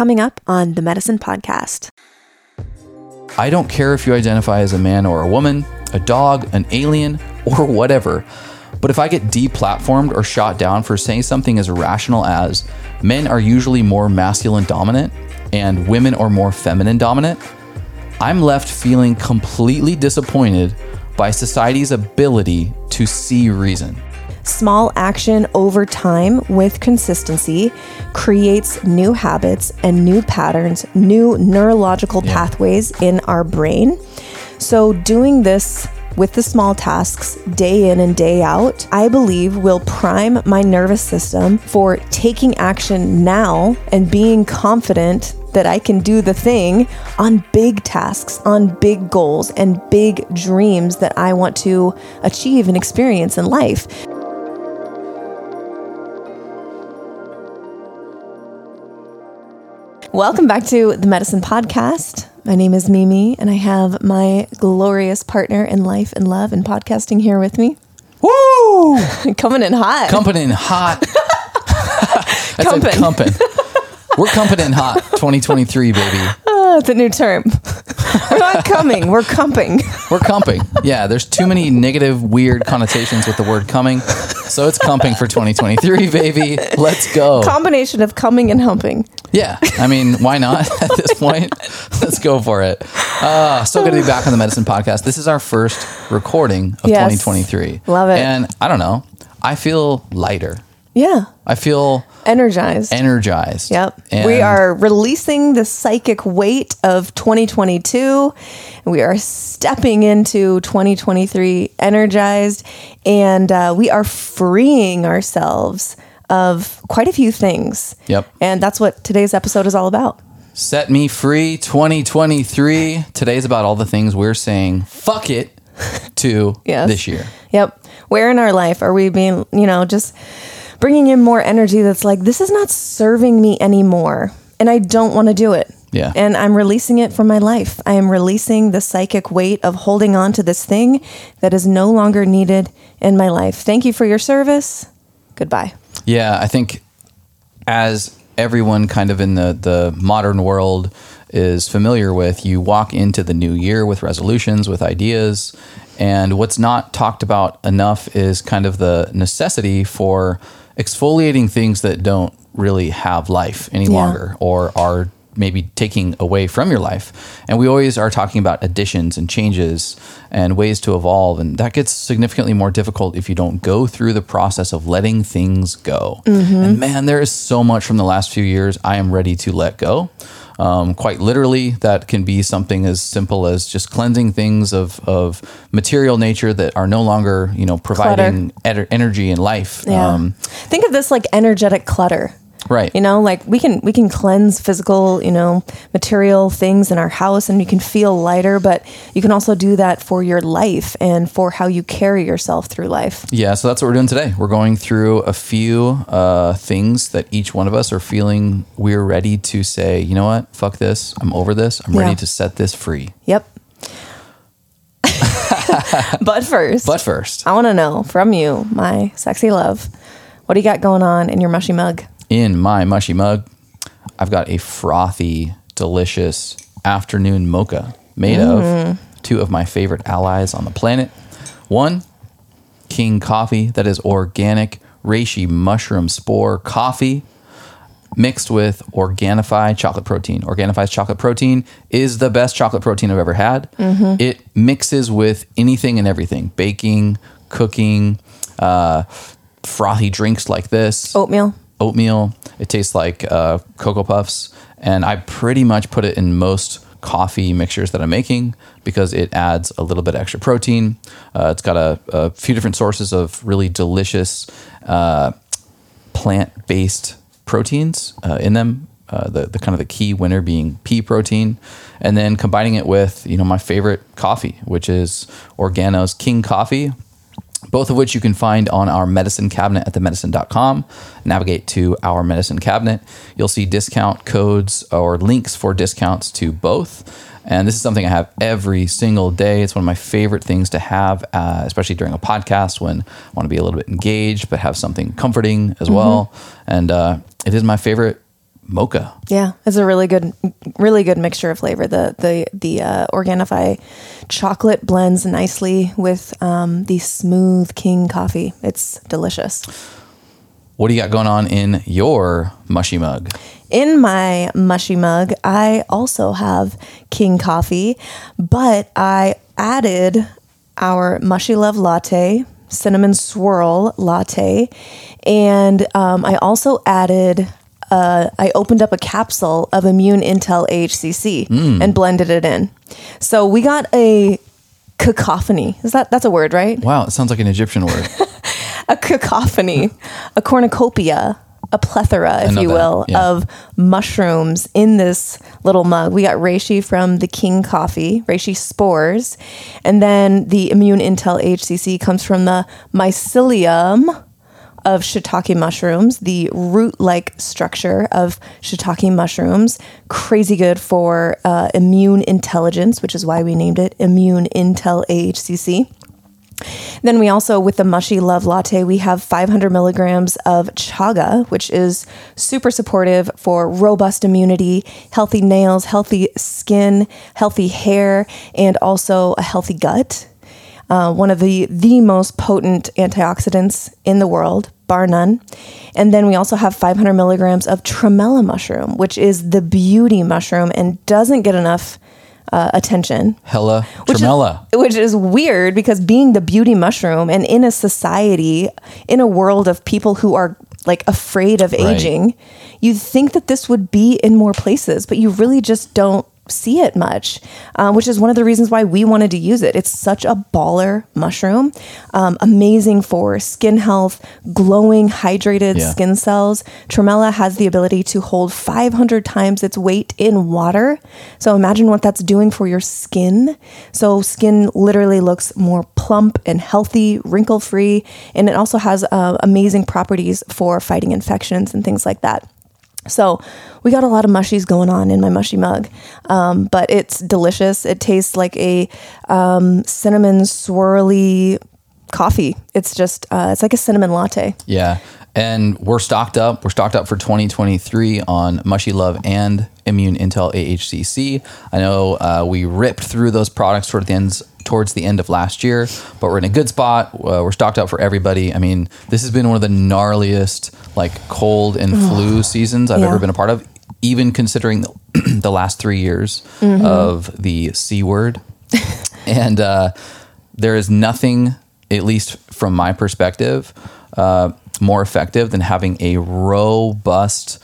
coming up on the Medicin Podcast. I don't care if you identify as a man or a woman, a dog, an alien, or whatever. But if I get deplatformed or shot down for saying something as irrational as men are usually more masculine dominant and women are more feminine dominant, I'm left feeling completely disappointed by society's ability to see reason. Small action over time with consistency creates new habits and new patterns, new neurological pathways in our brain. So, doing this with the small tasks day in and day out, I believe will prime my nervous system for taking action now and being confident that I can do the thing on big tasks, on big goals, and big dreams that I want to achieve and experience in life. Welcome back to the Medicin Podcast. My name is Mimi, and I have my glorious partner in life and love and podcasting here with me. Woo! Coming in hot. Coming in hot. That's Compin'. a compin'. We're in hot 2023, baby. Oh, It's a new term. We're not coming, we're cumping. We're comping. Yeah, there's too many negative, weird connotations with the word coming. So it's comping for 2023, baby. Let's go. Combination of coming and humping. Yeah, I mean, why not at this point? Let's go for it. Uh, so good to be back on the Medicin Podcast. This is our first recording of Yes. 2023. Love it. And I don't know, I feel lighter. Yeah. I feel Energized. energized. Yep. And we are releasing the psychic weight of 2022. We are stepping into 2023 energized, and uh, we are freeing ourselves of quite a few things. Yep. And that's what today's episode is all about. Set Me Free 2023. Today's about all the things we're saying, fuck it, to Yes. this year. Yep. Where in our life are we being, you know, just bringing in more energy that's like, this is not serving me anymore. And I don't want to do it. Yeah. And I'm releasing it from my life. I am releasing the psychic weight of holding on to this thing that is no longer needed in my life. Thank you for your service. Goodbye. Yeah, I think as everyone kind of in the, the modern world is familiar with, you walk into the new year with resolutions, with ideas. And what's not talked about enough is kind of the necessity for exfoliating things that don't really have life any Yeah. longer or are maybe taking away from your life. And we always are talking about additions and changes and ways to evolve. And that gets significantly more difficult if you don't go through the process of letting things go. Mm-hmm. And man, there is so much from the last few years I am ready to let go. Um, quite literally, that can be something as simple as just cleansing things of, of material nature that are no longer, you know, providing ener- energy and life. Yeah. Um, Think of this like energetic clutter. Right. You know, like we can we can cleanse physical, you know, material things in our house and you can feel lighter, but you can also do that for your life and for how you carry yourself through life. Yeah, so that's what we're doing today. We're going through a few uh, things that each one of us are feeling we're ready to say, you know what, fuck this. I'm over this. I'm ready to set this free. Yep. but first, But first, I want to know from you, my sexy love, what do you got going on in your mushy mug? In my mushy mug, I've got a frothy, delicious afternoon mocha made Mm. of two of my favorite allies on the planet. One, King Coffee, that is organic reishi mushroom spore coffee mixed with Organifi chocolate protein. Organifi's chocolate protein is the best chocolate protein I've ever had. It mixes with anything and everything baking, cooking, uh, frothy drinks like this Oatmeal. Oatmeal. It tastes like uh, Cocoa Puffs. And I pretty much put it in most coffee mixtures that I'm making because it adds a little bit extra protein. Uh, it's got a, a few different sources of really delicious uh, plant based proteins uh, in them. Uh, the, the kind of the key winner being pea protein, and then combining it with you know my favorite coffee, which is Organo's King Coffee, both of which you can find on our medicin cabinet at themedicin.com. Navigate to our medicin cabinet. You'll see discount codes or links for discounts to both. And this is something I have every single day. It's one of my favorite things to have, uh, especially during a podcast when I want to be a little bit engaged, but have something comforting as well. And uh, it is my favorite mocha. Yeah, it's a really good, really good mixture of flavor. The the the uh, Organifi chocolate blends nicely with um, the smooth King coffee. It's delicious. What do you got going on in your mushy mug? In my mushy mug, I also have King coffee, but I added our mushy love latte, cinnamon swirl latte, and um, I also added. Uh, I opened up a capsule of Immune Intel AHCC and blended it in. So we got a cacophony. Is that that's a word, right? Wow, it sounds like an Egyptian word. a cacophony, a cornucopia, a plethora, if you will, yeah. of mushrooms in this little mug. We got reishi from the King Coffee, reishi spores, and then the Immune Intel HCC comes from the mycelium of shiitake mushrooms, the root-like structure of shiitake mushrooms. Crazy good for uh, immune intelligence, which is why we named it Immune Intel AHCC. Then we also, with the Mushy Love Latte, we have 500 milligrams of chaga, which is super supportive for robust immunity, healthy nails, healthy skin, healthy hair, and also a healthy gut. Uh, one of the the most potent antioxidants in the world, bar none. And then we also have 500 milligrams of tremella mushroom, which is the beauty mushroom and doesn't get enough uh, attention Hella which is- tremella. which is weird because being the beauty mushroom and in a society, in a world of people who are like afraid of Right. aging, you'd think that this would be in more places, but you really just don't see it much, um, which is one of the reasons why we wanted to use it. It's such a baller mushroom, um, amazing for skin health, glowing, hydrated Yeah. skin cells. Tremella has the ability to hold 500 times its weight in water. So imagine what that's doing for your skin. So skin literally looks more plump and healthy, wrinkle free, and it also has uh, amazing properties for fighting infections and things like that. So we got a lot of mushies going on in my mushy mug, um, but it's delicious. It tastes like a um, cinnamon swirly coffee. It's just uh, it's like a cinnamon latte. Yeah. And we're stocked up. We're stocked up for 2023 on Mushy Love and Immune Intel AHCC. I know uh, we ripped through those products toward the ends towards the end of last year, but we're in a good spot. Uh, we're stocked up for everybody. I mean, this has been one of the gnarliest like cold and flu seasons I've Yeah. ever been a part of, even considering the, the last three years Mm-hmm. of the C word. and uh, there is nothing, at least from my perspective, uh, more effective than having a robust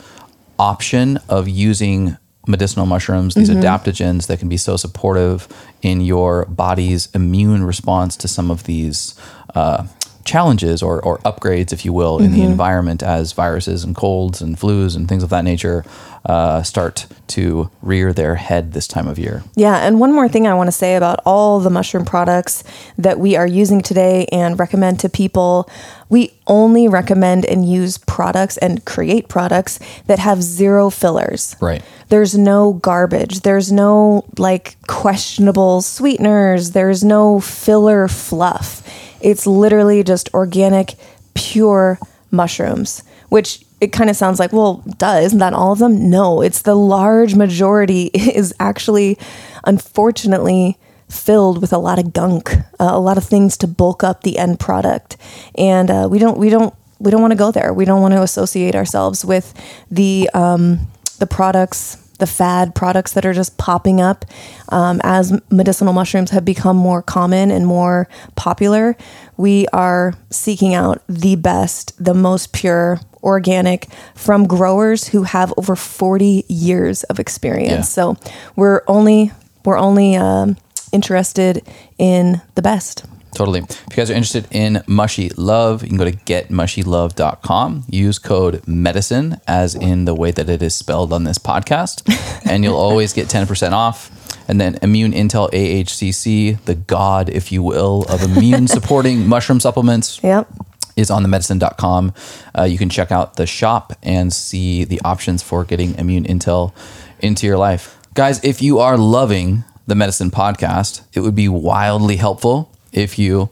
option of using medicinal mushrooms, these adaptogens that can be so supportive in your body's immune response to some of these uh, challenges or, or upgrades, if you will, in the environment as viruses and colds and flus and things of that nature uh, start to rear their head this time of year. Yeah, and one more thing I want to say about all the mushroom products that we are using today and recommend to people. We only recommend and use products and create products that have zero fillers. Right. There's no garbage. There's no like questionable sweeteners. There's no filler fluff. It's literally just organic, pure mushrooms, which it kind of sounds like, well, duh, isn't that all of them? No, it's the large majority is actually, unfortunately, filled with a lot of gunk, uh, a lot of things to bulk up the end product, and uh, we don't, we don't, we don't want to go there. We don't want to associate ourselves with the um, the products the fad products that are just popping up um, as medicinal mushrooms have become more common and more popular. We are seeking out the best, the most pure, organic from growers who have over 40 years of experience. Yeah. So we're only we're only um, interested in the best. Totally. If you guys are interested in Mushy Love, you can go to getmushylove.com. Use code medicin, as in the way that it is spelled on this podcast, and you'll always get 10% off. And then Immune Intel AHCC, the god, if you will, of immune supporting mushroom supplements Yep. is on the medicin.com. Uh, you can check out the shop and see the options for getting immune intel into your life. Guys, if you are loving the medicin podcast, it would be wildly helpful if you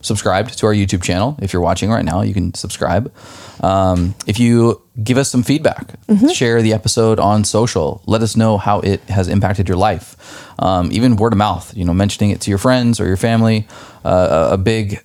subscribed to our YouTube channel. If you're watching right now, you can subscribe. Um, if you give us some feedback, share the episode on social, let us know how it has impacted your life. Um, even word of mouth, you know, mentioning it to your friends or your family. Uh, a big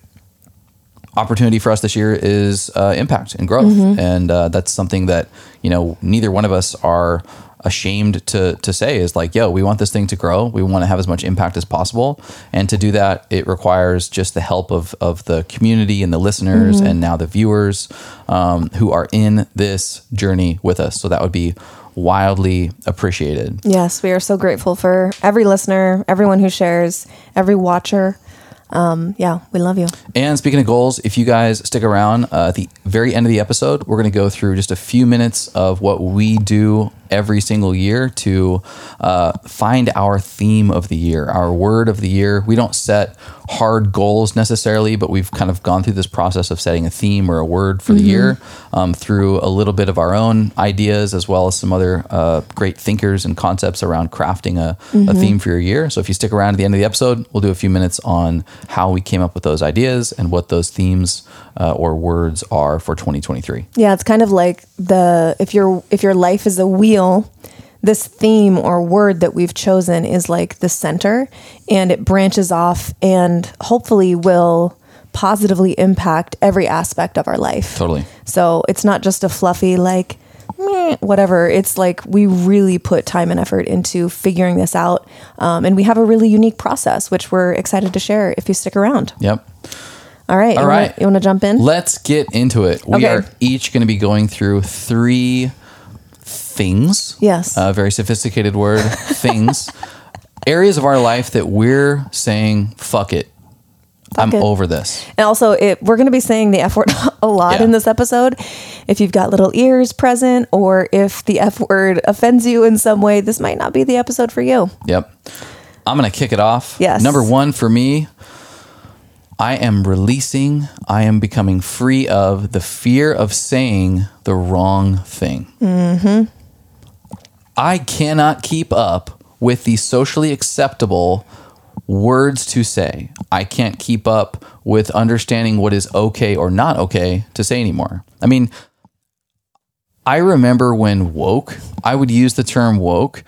opportunity for us this year is uh, impact and growth, and uh, that's something that you know neither one of us are ashamed to to say is like, yo, we want this thing to grow. We want to have as much impact as possible, and to do that, it requires just the help of of the community and the listeners, and now the viewers um, who are in this journey with us. So that would be wildly appreciated. Yes, we are so grateful for every listener, everyone who shares, every watcher. Um, yeah, we love you. And speaking of goals, if you guys stick around uh, at the very end of the episode, we're going to go through just a few minutes of what we do every single year to uh, find our theme of the year, our word of the year. We don't set hard goals necessarily, but we've kind of gone through this process of setting a theme or a word for the year um, through a little bit of our own ideas as well as some other uh, great thinkers and concepts around crafting a, a theme for your year. So if you stick around at the end of the episode, we'll do a few minutes on how we came up with those ideas and what those themes uh, or words are for 2023. Yeah, it's kind of like the if your if your life is a wheel, this theme or word that we've chosen is like the center and it branches off and hopefully will positively impact every aspect of our life. Totally. So it's not just a fluffy like whatever. It's like we really put time and effort into figuring this out, um, and we have a really unique process, which we're excited to share. If you stick around, Yep. All right. All you right. Wanna, you want to jump in? Let's get into it. We Okay. are each going to be going through three things. Yes. A very sophisticated word, things. Areas of our life that we're saying, fuck it. I'm it. over this. And also, it, we're going to be saying the F word a lot Yeah. in this episode. If you've got little ears present, or if the F word offends you in some way, this might not be the episode for you. Yep. I'm going to kick it off. Yes. Number one for me, I am releasing, I am becoming free of the fear of saying the wrong thing. Mm-hmm. I cannot keep up with the socially acceptable words to say. I can't keep up with understanding what is okay or not okay to say anymore. I mean, I remember when woke, I would use the term woke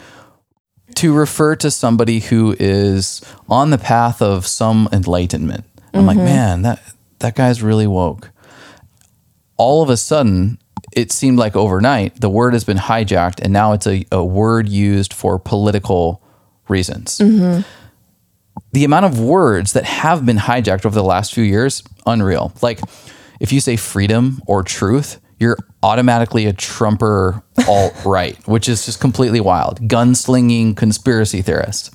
to refer to somebody who is on the path of some enlightenment. I'm like, mm-hmm. man, that that guy's really woke. All of a sudden, it seemed like overnight the word has been hijacked, and now it's a, a word used for political reasons. Mm-hmm. The amount of words that have been hijacked over the last few years, unreal. Like, if you say freedom or truth, you're automatically a Trumper alt right, which is just completely wild. Gunslinging conspiracy theorist.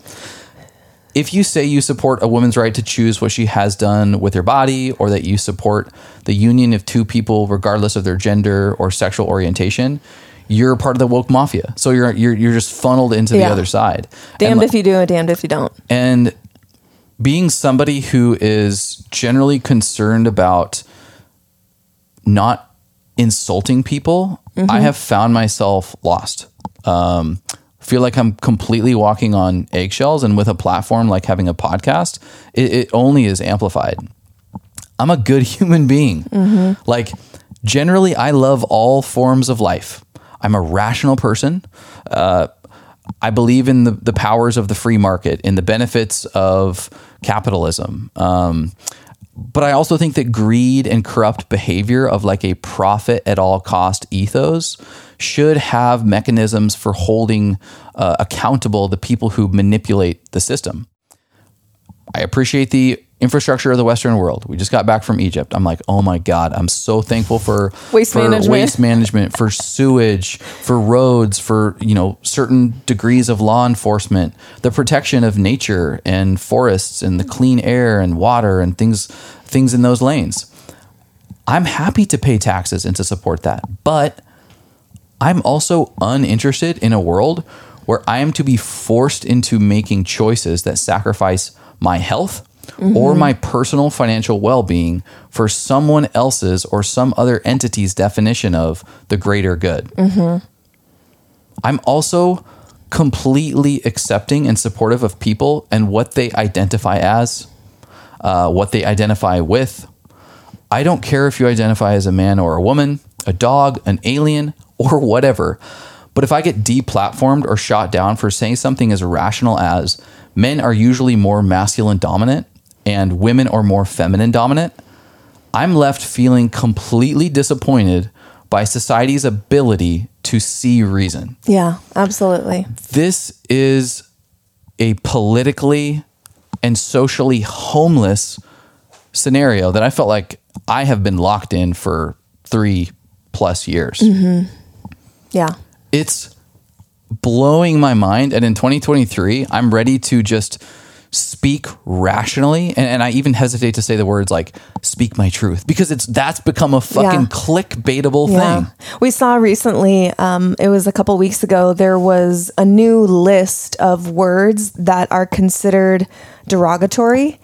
If you say you support a woman's right to choose what she has done with her body, or that you support the union of two people regardless of their gender or sexual orientation, you're part of the woke mafia. So you're you're, you're just funneled into the other side. Damned if you do, and damned if you don't. and being somebody who is generally concerned about not insulting people, I have found myself lost. Um, feel like I'm completely walking on eggshells, and with a platform like having a podcast, it, it only is amplified. I'm a good human being. Like, generally, I love all forms of life. I'm a rational person. Uh, I believe in the, the powers of the free market, in the benefits of capitalism. Um, but I also think that greed and corrupt behavior of like a profit at all cost ethos should have mechanisms for holding uh, accountable the people who manipulate the system. I appreciate the infrastructure of the Western world. We just got back from Egypt. I'm like, oh my God, I'm so thankful for Waste for management. waste management, for sewage, for roads, for you know certain degrees of law enforcement, the protection of nature and forests and the clean air and water and things things in those lanes. I'm happy to pay taxes and to support that. But I'm also uninterested in a world where I am to be forced into making choices that sacrifice my health or my personal financial well being for someone else's or some other entity's definition of the greater good. I'm also completely accepting and supportive of people and what they identify as. uh, what they identify with. I don't care if you identify as a man or a woman, a dog, an alien, or whatever. But if I get deplatformed or shot down for saying something as irrational as men are usually more masculine dominant and women are more feminine dominant, I'm left feeling completely disappointed by society's ability to see reason. Yeah, absolutely. This is a politically and socially homeless scenario that I felt like I have been locked in for three plus years. Mm-hmm. Yeah. It's blowing my mind. And in 2023, I'm ready to just speak rationally. And, and I even hesitate to say the words like speak my truth because it's that's become a fucking Yeah. clickbaitable Yeah. thing. We saw recently, um, it was a couple weeks ago, there was a new list of words that are considered derogatory.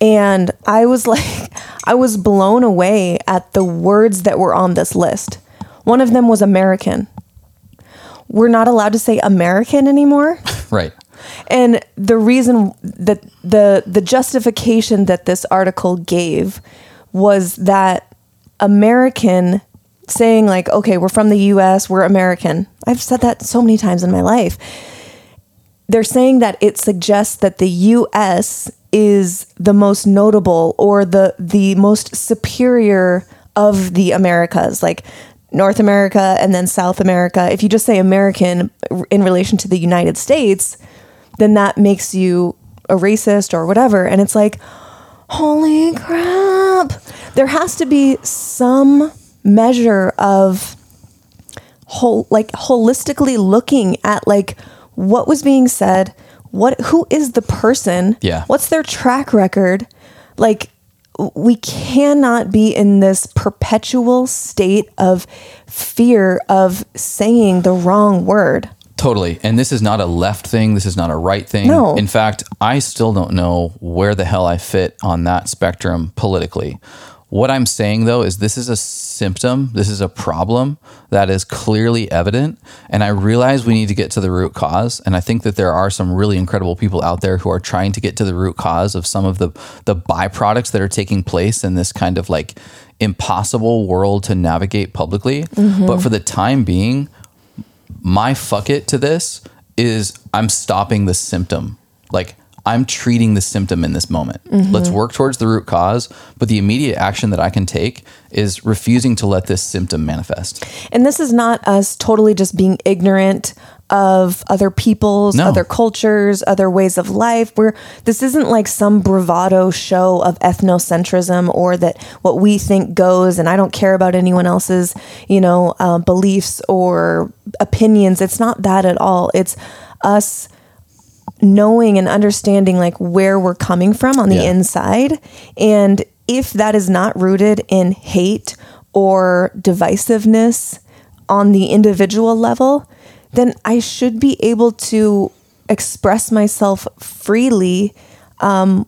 And I was like, I was blown away at the words that were on this list. One of them was American. We're not allowed to say American anymore. Right. And the reason that the the justification that this article gave was that American saying like, okay, we're from the US, we're American. I've said that so many times in my life. They're saying that it suggests that the US is the most notable or the the most superior of the Americas. Like North America and then South America. If you just say American in relation to the United States, then that makes you a racist or whatever. And it's like, holy crap. There has to be some measure of whole like holistically looking at like what was being said, what who is the person? Yeah. What's their track record? Like we cannot be in this perpetual state of fear of saying the wrong word. Totally. And this is not a left thing. This is not a right thing. No. In fact, I still don't know where the hell I fit on that spectrum politically. What I'm saying though is this is a symptom, this is a problem that is clearly evident. And I realize we need to get to the root cause. And I think that there are some really incredible people out there who are trying to get to the root cause of some of the, the byproducts that are taking place in this kind of like impossible world to navigate publicly. Mm-hmm. But for the time being, my fuck it to this is I'm stopping the symptom. Like I'm treating the symptom in this moment. Let's work towards the root cause, but the immediate action that I can take is refusing to let this symptom manifest. And this is not us totally just being ignorant of other people's, No. other cultures, other ways of life. We're this isn't like some bravado show of ethnocentrism or that what we think goes, and I don't care about anyone else's, you know, uh, beliefs or opinions. It's not that at all. It's us knowing and understanding like where we're coming from on the Yeah. inside and if that is not rooted in hate or divisiveness on the individual level then i should be able to express myself freely um,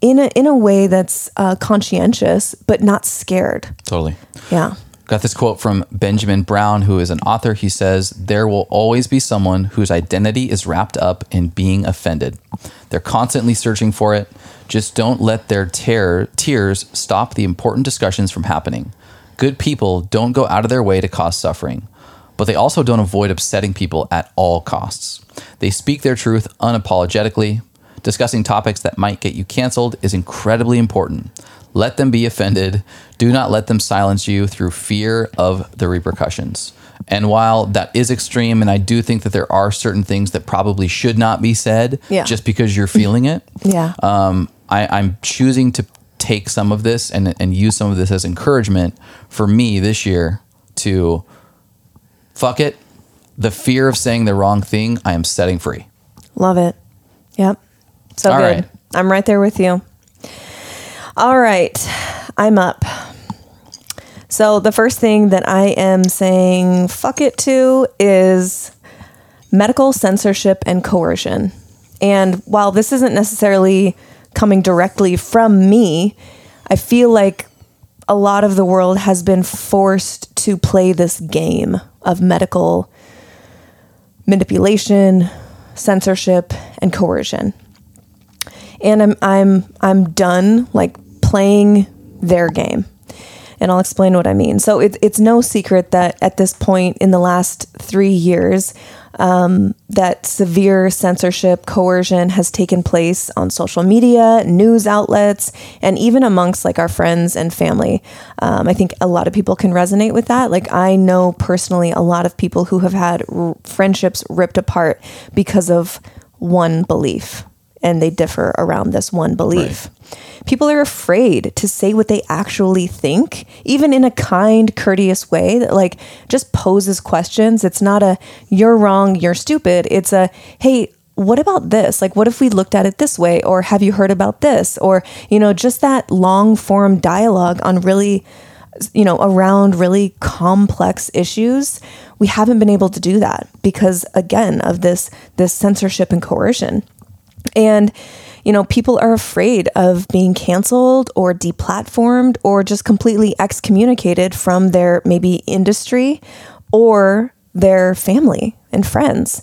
in a in a way that's uh, conscientious but not scared Totally. yeah Got this quote from Benjamin Brown, who is an author. He says, There will always be someone whose identity is wrapped up in being offended. They're constantly searching for it. Just don't let their tear, tears stop the important discussions from happening. Good people don't go out of their way to cause suffering, but they also don't avoid upsetting people at all costs. They speak their truth unapologetically. Discussing topics that might get you canceled is incredibly important. Let them be offended. Do not let them silence you through fear of the repercussions. And while that is extreme, and I do think that there are certain things that probably should not be said Yeah. just because you're feeling it, yeah um, I, I'm choosing to take some of this and, and use some of this as encouragement for me this year to fuck it. The fear of saying the wrong thing, I am setting free. Love it. Yep. So All good. right. I'm right there with you. All right. I'm up. So the first thing that I am saying fuck it to is medical censorship and coercion. And while this isn't necessarily coming directly from me, I feel like a lot of the world has been forced to play this game of medical manipulation, censorship, and coercion. and I'm I'm I'm done like playing their game. And I'll explain what I mean. So it, it's no secret that at this point in the last three years, um, that severe censorship, coercion has taken place on social media, news outlets, and even amongst like our friends and family. Um, I think a lot of people can resonate with that. Like, I know personally a lot of people who have had r- friendships ripped apart because of one belief, and they differ around this one belief. Right people are afraid to say what they actually think, even in a kind, courteous way that like just poses questions. It's not a you're wrong, you're stupid. It's a hey, what about this? Like, what if we looked at it this way? Or have you heard about this? Or, you know, just that long form dialogue on really, you know, around really complex issues. We haven't been able to do that because, again, of this, this censorship and coercion. And, you know, people are afraid of being canceled or deplatformed or just completely excommunicated from their maybe industry or their family and friends.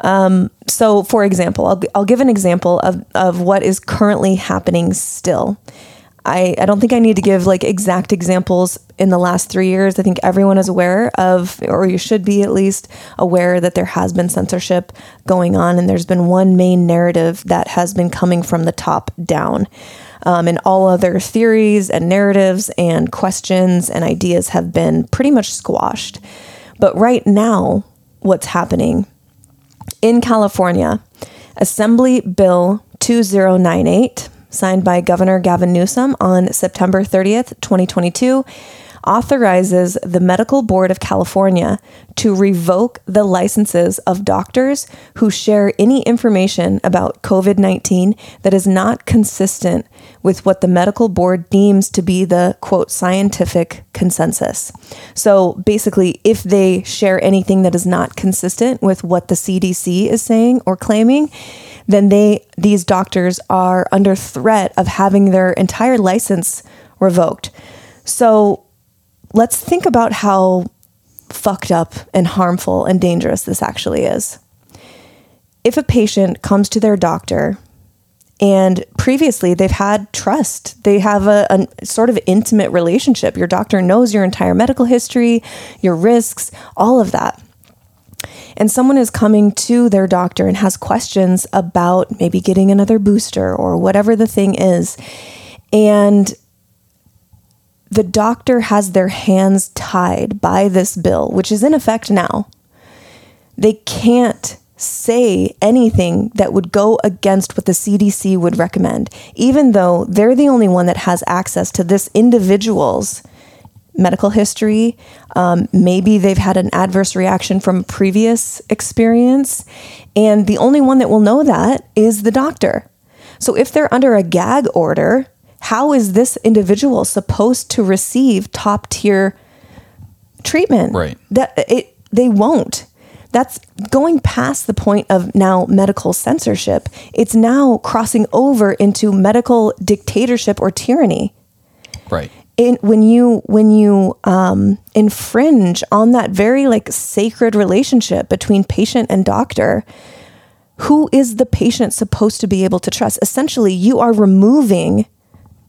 Um, so, for example, I'll, I'll give an example of, of what is currently happening still. I, I don't think I need to give like exact examples in the last three years. I think everyone is aware of, or you should be at least aware that there has been censorship going on, and there's been one main narrative that has been coming from the top down. Um, and all other theories and narratives and questions and ideas have been pretty much squashed. But right now, what's happening in California, Assembly Bill 2098 signed by Governor Gavin Newsom on September 30th, 2022, authorizes the Medical Board of California to revoke the licenses of doctors who share any information about COVID 19 that is not consistent with what the medical board deems to be the quote scientific consensus. So basically, if they share anything that is not consistent with what the CDC is saying or claiming, then they these doctors are under threat of having their entire license revoked. So let's think about how fucked up and harmful and dangerous this actually is. If a patient comes to their doctor and previously they've had trust, they have a, a, sort of intimate relationship. Your doctor knows your entire medical history, your risks, all of that and someone is coming to their doctor and has questions about maybe getting another booster or whatever the thing is, and the doctor has their hands tied by this bill, which is in effect now, they can't say anything that would go against what the CDC would recommend, even though they're the only one that has access to this individual's medical history. Um, maybe they've had an adverse reaction from a previous experience. And the only one that will know that is the doctor. So if they're under a gag order, how is this individual supposed to receive top tier treatment? Right. That it they won't. That's going past the point of now medical censorship. It's now crossing over into medical dictatorship or tyranny. Right in, when you when you um, infringe on that very like sacred relationship between patient and doctor who is the patient supposed to be able to trust? Essentially you are removing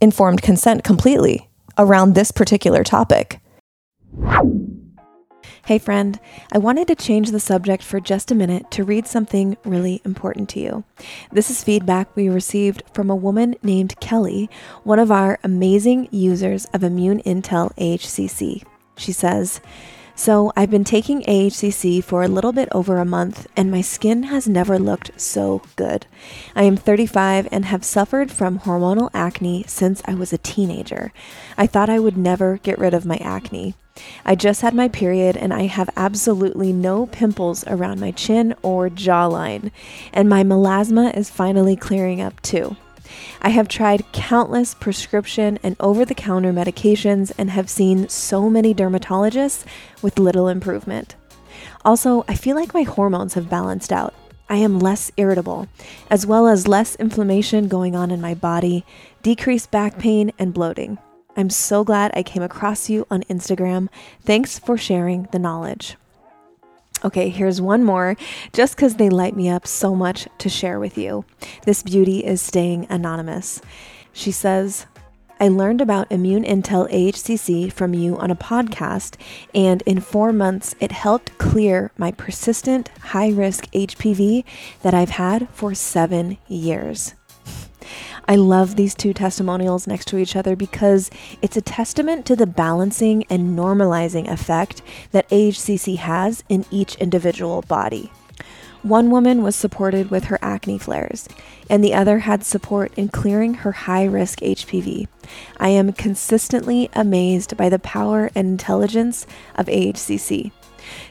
informed consent completely around this particular topic Hey, friend, I wanted to change the subject for just a minute to read something really important to you. This is feedback we received from a woman named Kelly, one of our amazing users of Immune Intel AHCC. She says, so, I've been taking AHCC for a little bit over a month, and my skin has never looked so good. I am 35 and have suffered from hormonal acne since I was a teenager. I thought I would never get rid of my acne. I just had my period and I have absolutely no pimples around my chin or jawline, and my melasma is finally clearing up too. I have tried countless prescription and over the counter medications and have seen so many dermatologists with little improvement. Also, I feel like my hormones have balanced out. I am less irritable, as well as less inflammation going on in my body, decreased back pain, and bloating. I'm so glad I came across you on Instagram. Thanks for sharing the knowledge. Okay, here's one more, just because they light me up so much to share with you. This beauty is staying anonymous. She says, I learned about Immune Intel AHCC from you on a podcast, and in four months, it helped clear my persistent high risk HPV that I've had for seven years. I love these two testimonials next to each other because it's a testament to the balancing and normalizing effect that AHCC has in each individual body. One woman was supported with her acne flares, and the other had support in clearing her high risk HPV. I am consistently amazed by the power and intelligence of AHCC.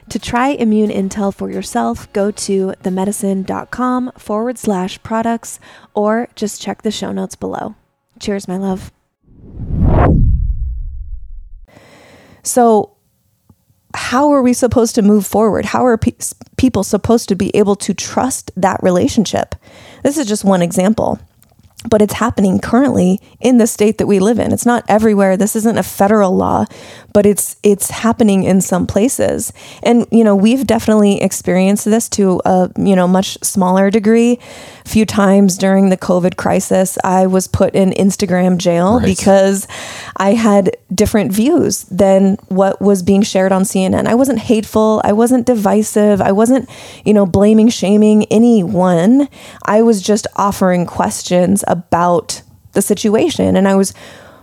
To try Immune Intel for yourself, go to themedicin.com forward slash products or just check the show notes below. Cheers, my love. So, how are we supposed to move forward? How are pe- people supposed to be able to trust that relationship? This is just one example but it's happening currently in the state that we live in. It's not everywhere. This isn't a federal law, but it's it's happening in some places. And you know, we've definitely experienced this to a, you know, much smaller degree. A few times during the COVID crisis, I was put in Instagram jail right. because I had different views than what was being shared on CNN. I wasn't hateful, I wasn't divisive, I wasn't, you know, blaming, shaming anyone. I was just offering questions about the situation. And I was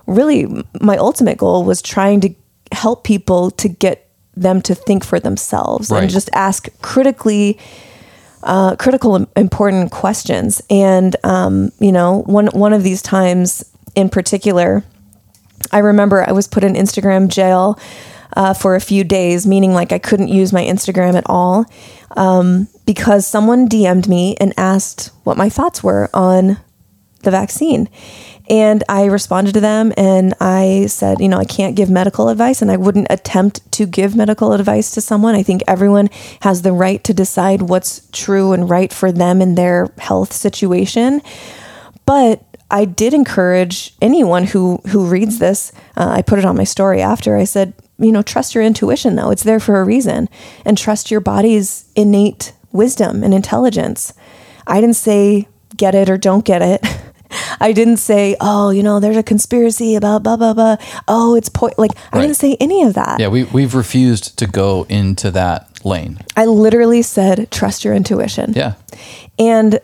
really, my ultimate goal was trying to help people to get them to think for themselves right. and just ask critically. Uh, critical, important questions, and um, you know, one one of these times in particular, I remember I was put in Instagram jail uh, for a few days, meaning like I couldn't use my Instagram at all, um, because someone DM'd me and asked what my thoughts were on the vaccine. And I responded to them and I said, you know, I can't give medical advice and I wouldn't attempt to give medical advice to someone. I think everyone has the right to decide what's true and right for them in their health situation. But I did encourage anyone who who reads this. Uh, I put it on my story after. I said, you know, trust your intuition though; it's there for a reason, and trust your body's innate wisdom and intelligence. I didn't say get it or don't get it. I didn't say, oh, you know, there's a conspiracy about blah blah blah. Oh, it's po-. like I didn't say any of that. Yeah, we we've refused to go into that lane. I literally said, trust your intuition. Yeah, and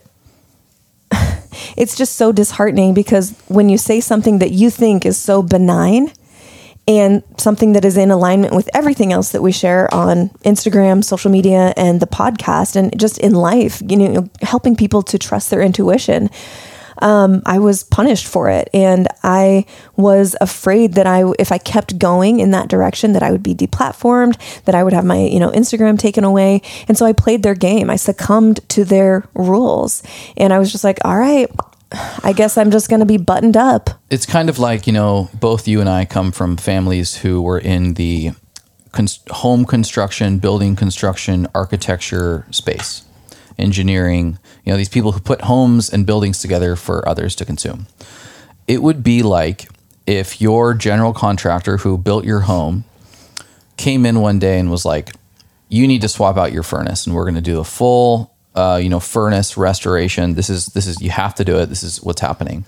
it's just so disheartening because when you say something that you think is so benign and something that is in alignment with everything else that we share on Instagram, social media, and the podcast, and just in life, you know, helping people to trust their intuition um, I was punished for it. And I was afraid that I, if I kept going in that direction, that I would be deplatformed, that I would have my, you know, Instagram taken away. And so I played their game. I succumbed to their rules. And I was just like, all right, I guess I'm just going to be buttoned up. It's kind of like, you know, both you and I come from families who were in the home construction, building construction, architecture space engineering, you know, these people who put homes and buildings together for others to consume. It would be like if your general contractor who built your home came in one day and was like, you need to swap out your furnace and we're going to do a full uh, you know furnace restoration. This is this is you have to do it. This is what's happening.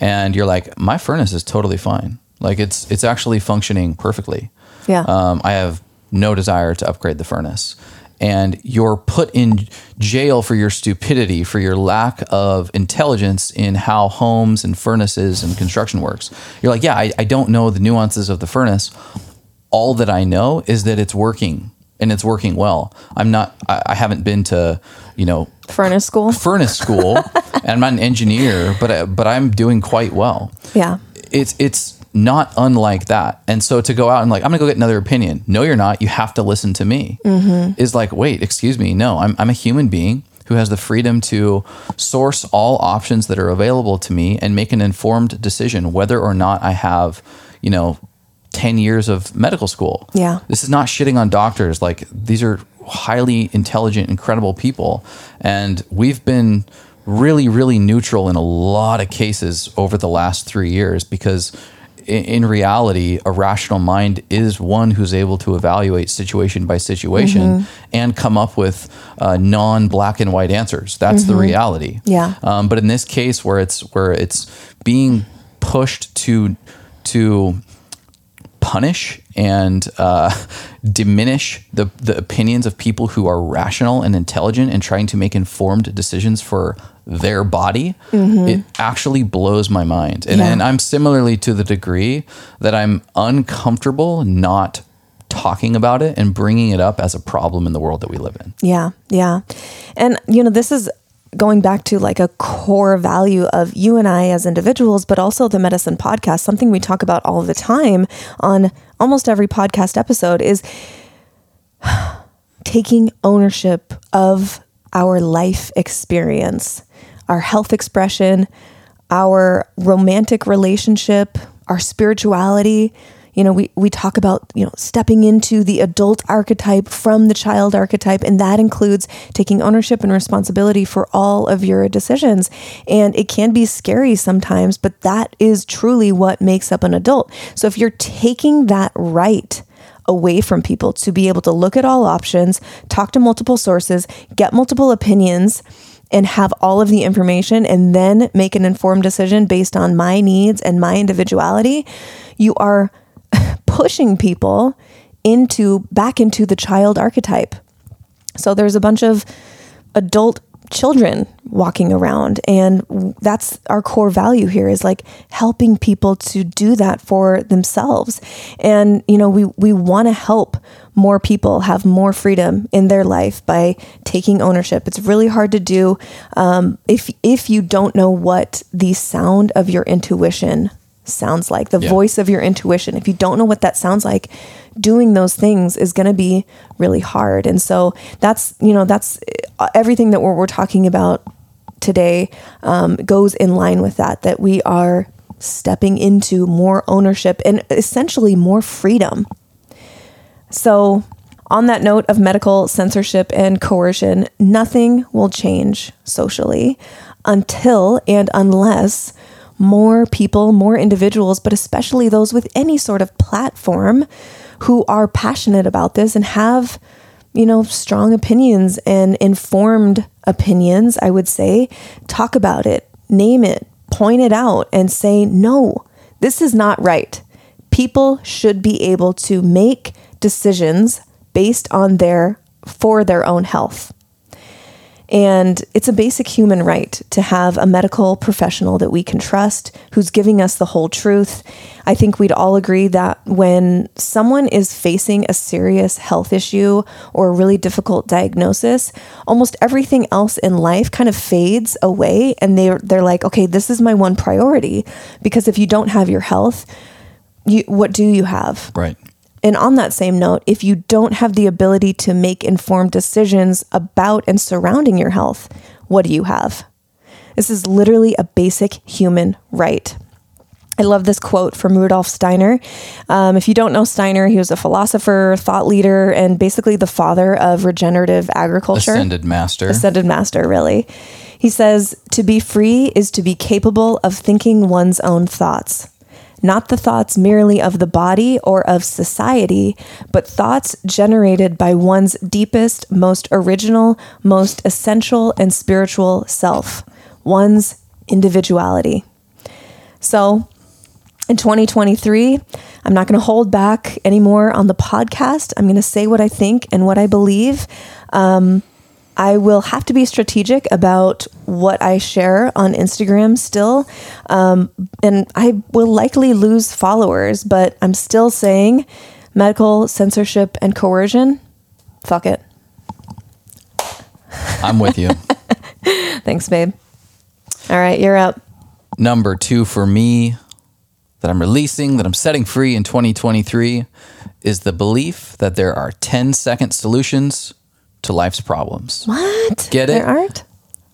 And you're like my furnace is totally fine. Like it's it's actually functioning perfectly. Yeah. Um, i have no desire to upgrade the furnace and you're put in jail for your stupidity, for your lack of intelligence in how homes and furnaces and construction works. You're like, yeah, I, I don't know the nuances of the furnace. All that I know is that it's working and it's working well. I'm not, I, I haven't been to, you know, furnace school, furnace school, and I'm not an engineer, but, but I'm doing quite well. Yeah. It's, it's, not unlike that. And so to go out and like, I'm gonna go get another opinion. No, you're not. You have to listen to me. Mm-hmm. Is like, wait, excuse me. No, I'm, I'm a human being who has the freedom to source all options that are available to me and make an informed decision whether or not I have, you know, 10 years of medical school. Yeah. This is not shitting on doctors. Like, these are highly intelligent, incredible people. And we've been really, really neutral in a lot of cases over the last three years because in, reality, a rational mind is one who's able to evaluate situation by situation Mm-hmm. and come up with uh, non-black and white answers. That's the reality. Mm-hmm. Yeah. Um, but in this case, where it's where it's being pushed to to punish and uh, diminish the the opinions of people who are rational and intelligent and trying to make informed decisions for their body, mm-hmm. it actually blows my mind. And, Yeah. and I'm similarly to the degree that I'm uncomfortable not talking about it and bringing it up as a problem in the world that we live in. Yeah, yeah. And, you know, this is going back to like a core value of you and I as individuals, but also the medicin podcast, something we talk about all the time on almost every podcast episode is taking ownership of our life experience, our health expression, our romantic relationship, our spirituality. You know, we, we talk about, you know, stepping into the adult archetype from the child archetype, and that includes taking ownership and responsibility for all of your decisions. And it can be scary sometimes, but that is truly what makes up an adult. So if you're taking that right, away from people to be able to look at all options, talk to multiple sources, get multiple opinions, and have all of the information and then make an informed decision based on my needs and my individuality, you are pushing people into back into the child archetype. So there's a bunch of adult children walking around. And that's our core value here is like helping people to do that for themselves. And you know we we want to help more people have more freedom in their life by taking ownership. It's really hard to do um, if if you don't know what the sound of your intuition sounds like the Yeah. voice of your intuition. If you don't know what that sounds like doing those things is going to be really hard. And so that's you know that's uh, everything that we're, we're talking about today um, goes in line with that that we are stepping into more ownership and essentially more freedom. So on that note of medical censorship and coercion nothing will change socially until and unless more people, more individuals, but especially those with any sort of platform who are passionate about this and have, you know, strong opinions and informed opinions, I would say, talk about it, name it, point it out, and say, no, this is not right. People should be able to make decisions based on their, for their own health. And it's a basic human right to have a medical professional that we can trust who's giving us the whole truth. I think we'd all agree that when someone is facing a serious health issue or a really difficult diagnosis, almost everything else in life kind of fades away and they're they're like, "Okay, this is my one priority." Because if you don't have your health, you what do you have? Right. And on that same note, if you don't have the ability to make informed decisions about and surrounding your health, what do you have? This is literally a basic human right. I love this quote from Rudolf Steiner. Um, if you don't know Steiner, he was a philosopher, thought leader, and basically the father of regenerative agriculture. Ascended master. Ascended master, really. He says, To be free is to be capable of thinking one's own thoughts. Not the thoughts merely of the body or of society, but thoughts generated by one's deepest, most original, most essential, and spiritual self, one's individuality. So, in 2023, I'm not going to hold back anymore on the podcast. I'm going to say what I think and what I believe. Um, I will have to be strategic about what I share on Instagram still. Um, and I will likely lose followers, but I'm still saying medical censorship and coercion. Fuck it. I'm with you. Thanks, babe. All right, you're up. Number two for me that I'm releasing, that I'm setting free in 2023 is the belief that there are 10 second solutions to life's problems. What? Get it? There aren't?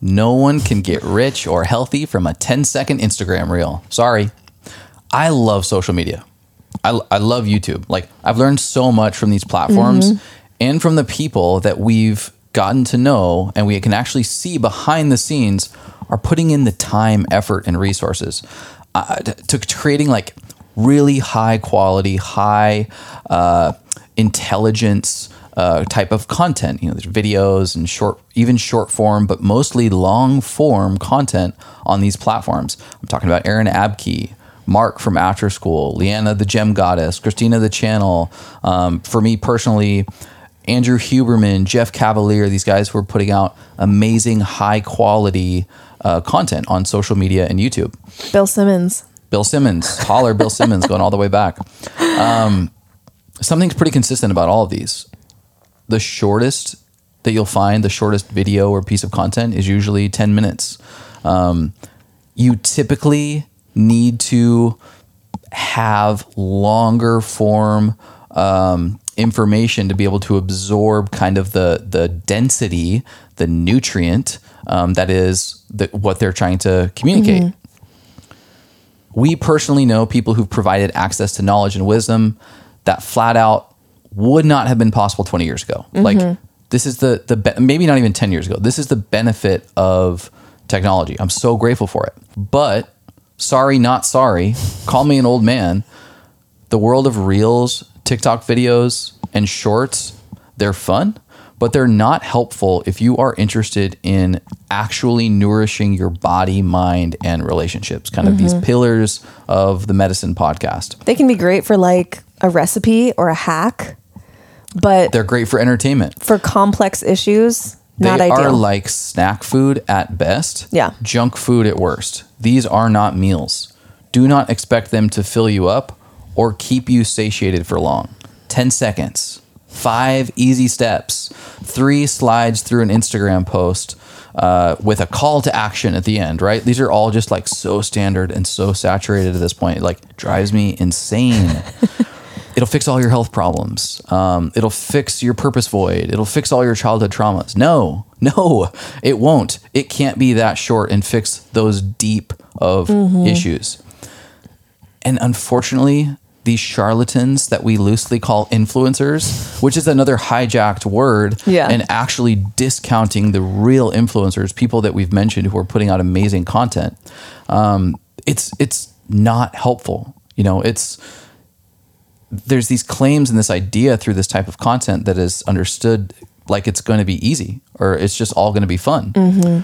No one can get rich or healthy from a 10 second Instagram reel. Sorry. I love social media. I, I love YouTube. Like, I've learned so much from these platforms and from the people that we've gotten to know and we can actually see behind the scenes are putting in the time, effort, and resources uh, to, to creating like really high quality, high uh, intelligence uh, type of content. You know, there's videos and short, even short form, but mostly long form content on these platforms. I'm talking about Aaron Abke, Mark from After Skool, Leanna the Gem Goddess, Christina the Channel. Um, for me personally, Andrew Huberman, Jeff Cavaliere, these guys who are putting out amazing, high quality uh, content on social media and YouTube. Bill Simmons. Bill Simmons, holler Bill Simmons, going all the way back. Um, something's pretty consistent about all of these. The shortest that you'll find, the shortest video or piece of content is usually 10 minutes. Um, you typically need to have longer form um, information to be able to absorb kind of the the density, the nutrient um, that is the, what they're trying to communicate. Mm-hmm. We personally know people who've provided access to knowledge and wisdom that flat out would not have been possible 20 years ago. Mm-hmm. Like this is the the be- maybe not even 10 years ago. This is the benefit of technology. I'm so grateful for it. But sorry, not sorry. Call me an old man. The world of reels, TikTok videos, and shorts, they're fun, but they're not helpful if you are interested in actually nourishing your body, mind, and relationships. Kind of mm-hmm. these pillars of the medicin podcast. They can be great for like a recipe or a hack, but they're great for entertainment. For complex issues, not they ideal. are like snack food at best. Yeah. Junk food at worst. These are not meals. Do not expect them to fill you up or keep you satiated for long. 10 seconds, five easy steps, three slides through an Instagram post uh, with a call to action at the end, right? These are all just like so standard and so saturated at this point. It like drives me insane. it'll fix all your health problems. Um, it'll fix your purpose void. It'll fix all your childhood traumas. No, no, it won't. It can't be that short and fix those deep of mm-hmm. issues. And unfortunately, these charlatans that we loosely call influencers, which is another hijacked word, yeah. and actually discounting the real influencers, people that we've mentioned who are putting out amazing content. Um, it's it's not helpful. You know, it's there's these claims and this idea through this type of content that is understood like it's going to be easy or it's just all going to be fun. Mm-hmm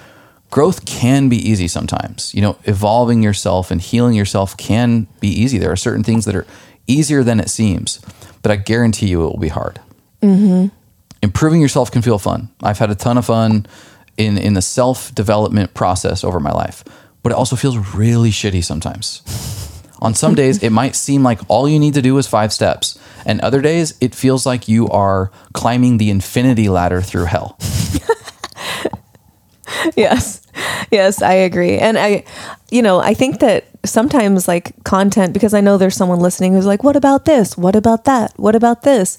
growth can be easy sometimes. You know, evolving yourself and healing yourself can be easy. There are certain things that are easier than it seems, but I guarantee you it will be hard. Mm-hmm. Improving yourself can feel fun. I've had a ton of fun in in the self development process over my life, but it also feels really shitty sometimes. On some days, it might seem like all you need to do is five steps, and other days, it feels like you are climbing the infinity ladder through hell. yes. Yes, I agree. And I, you know, I think that sometimes like content, because I know there's someone listening who's like, what about this? What about that? What about this?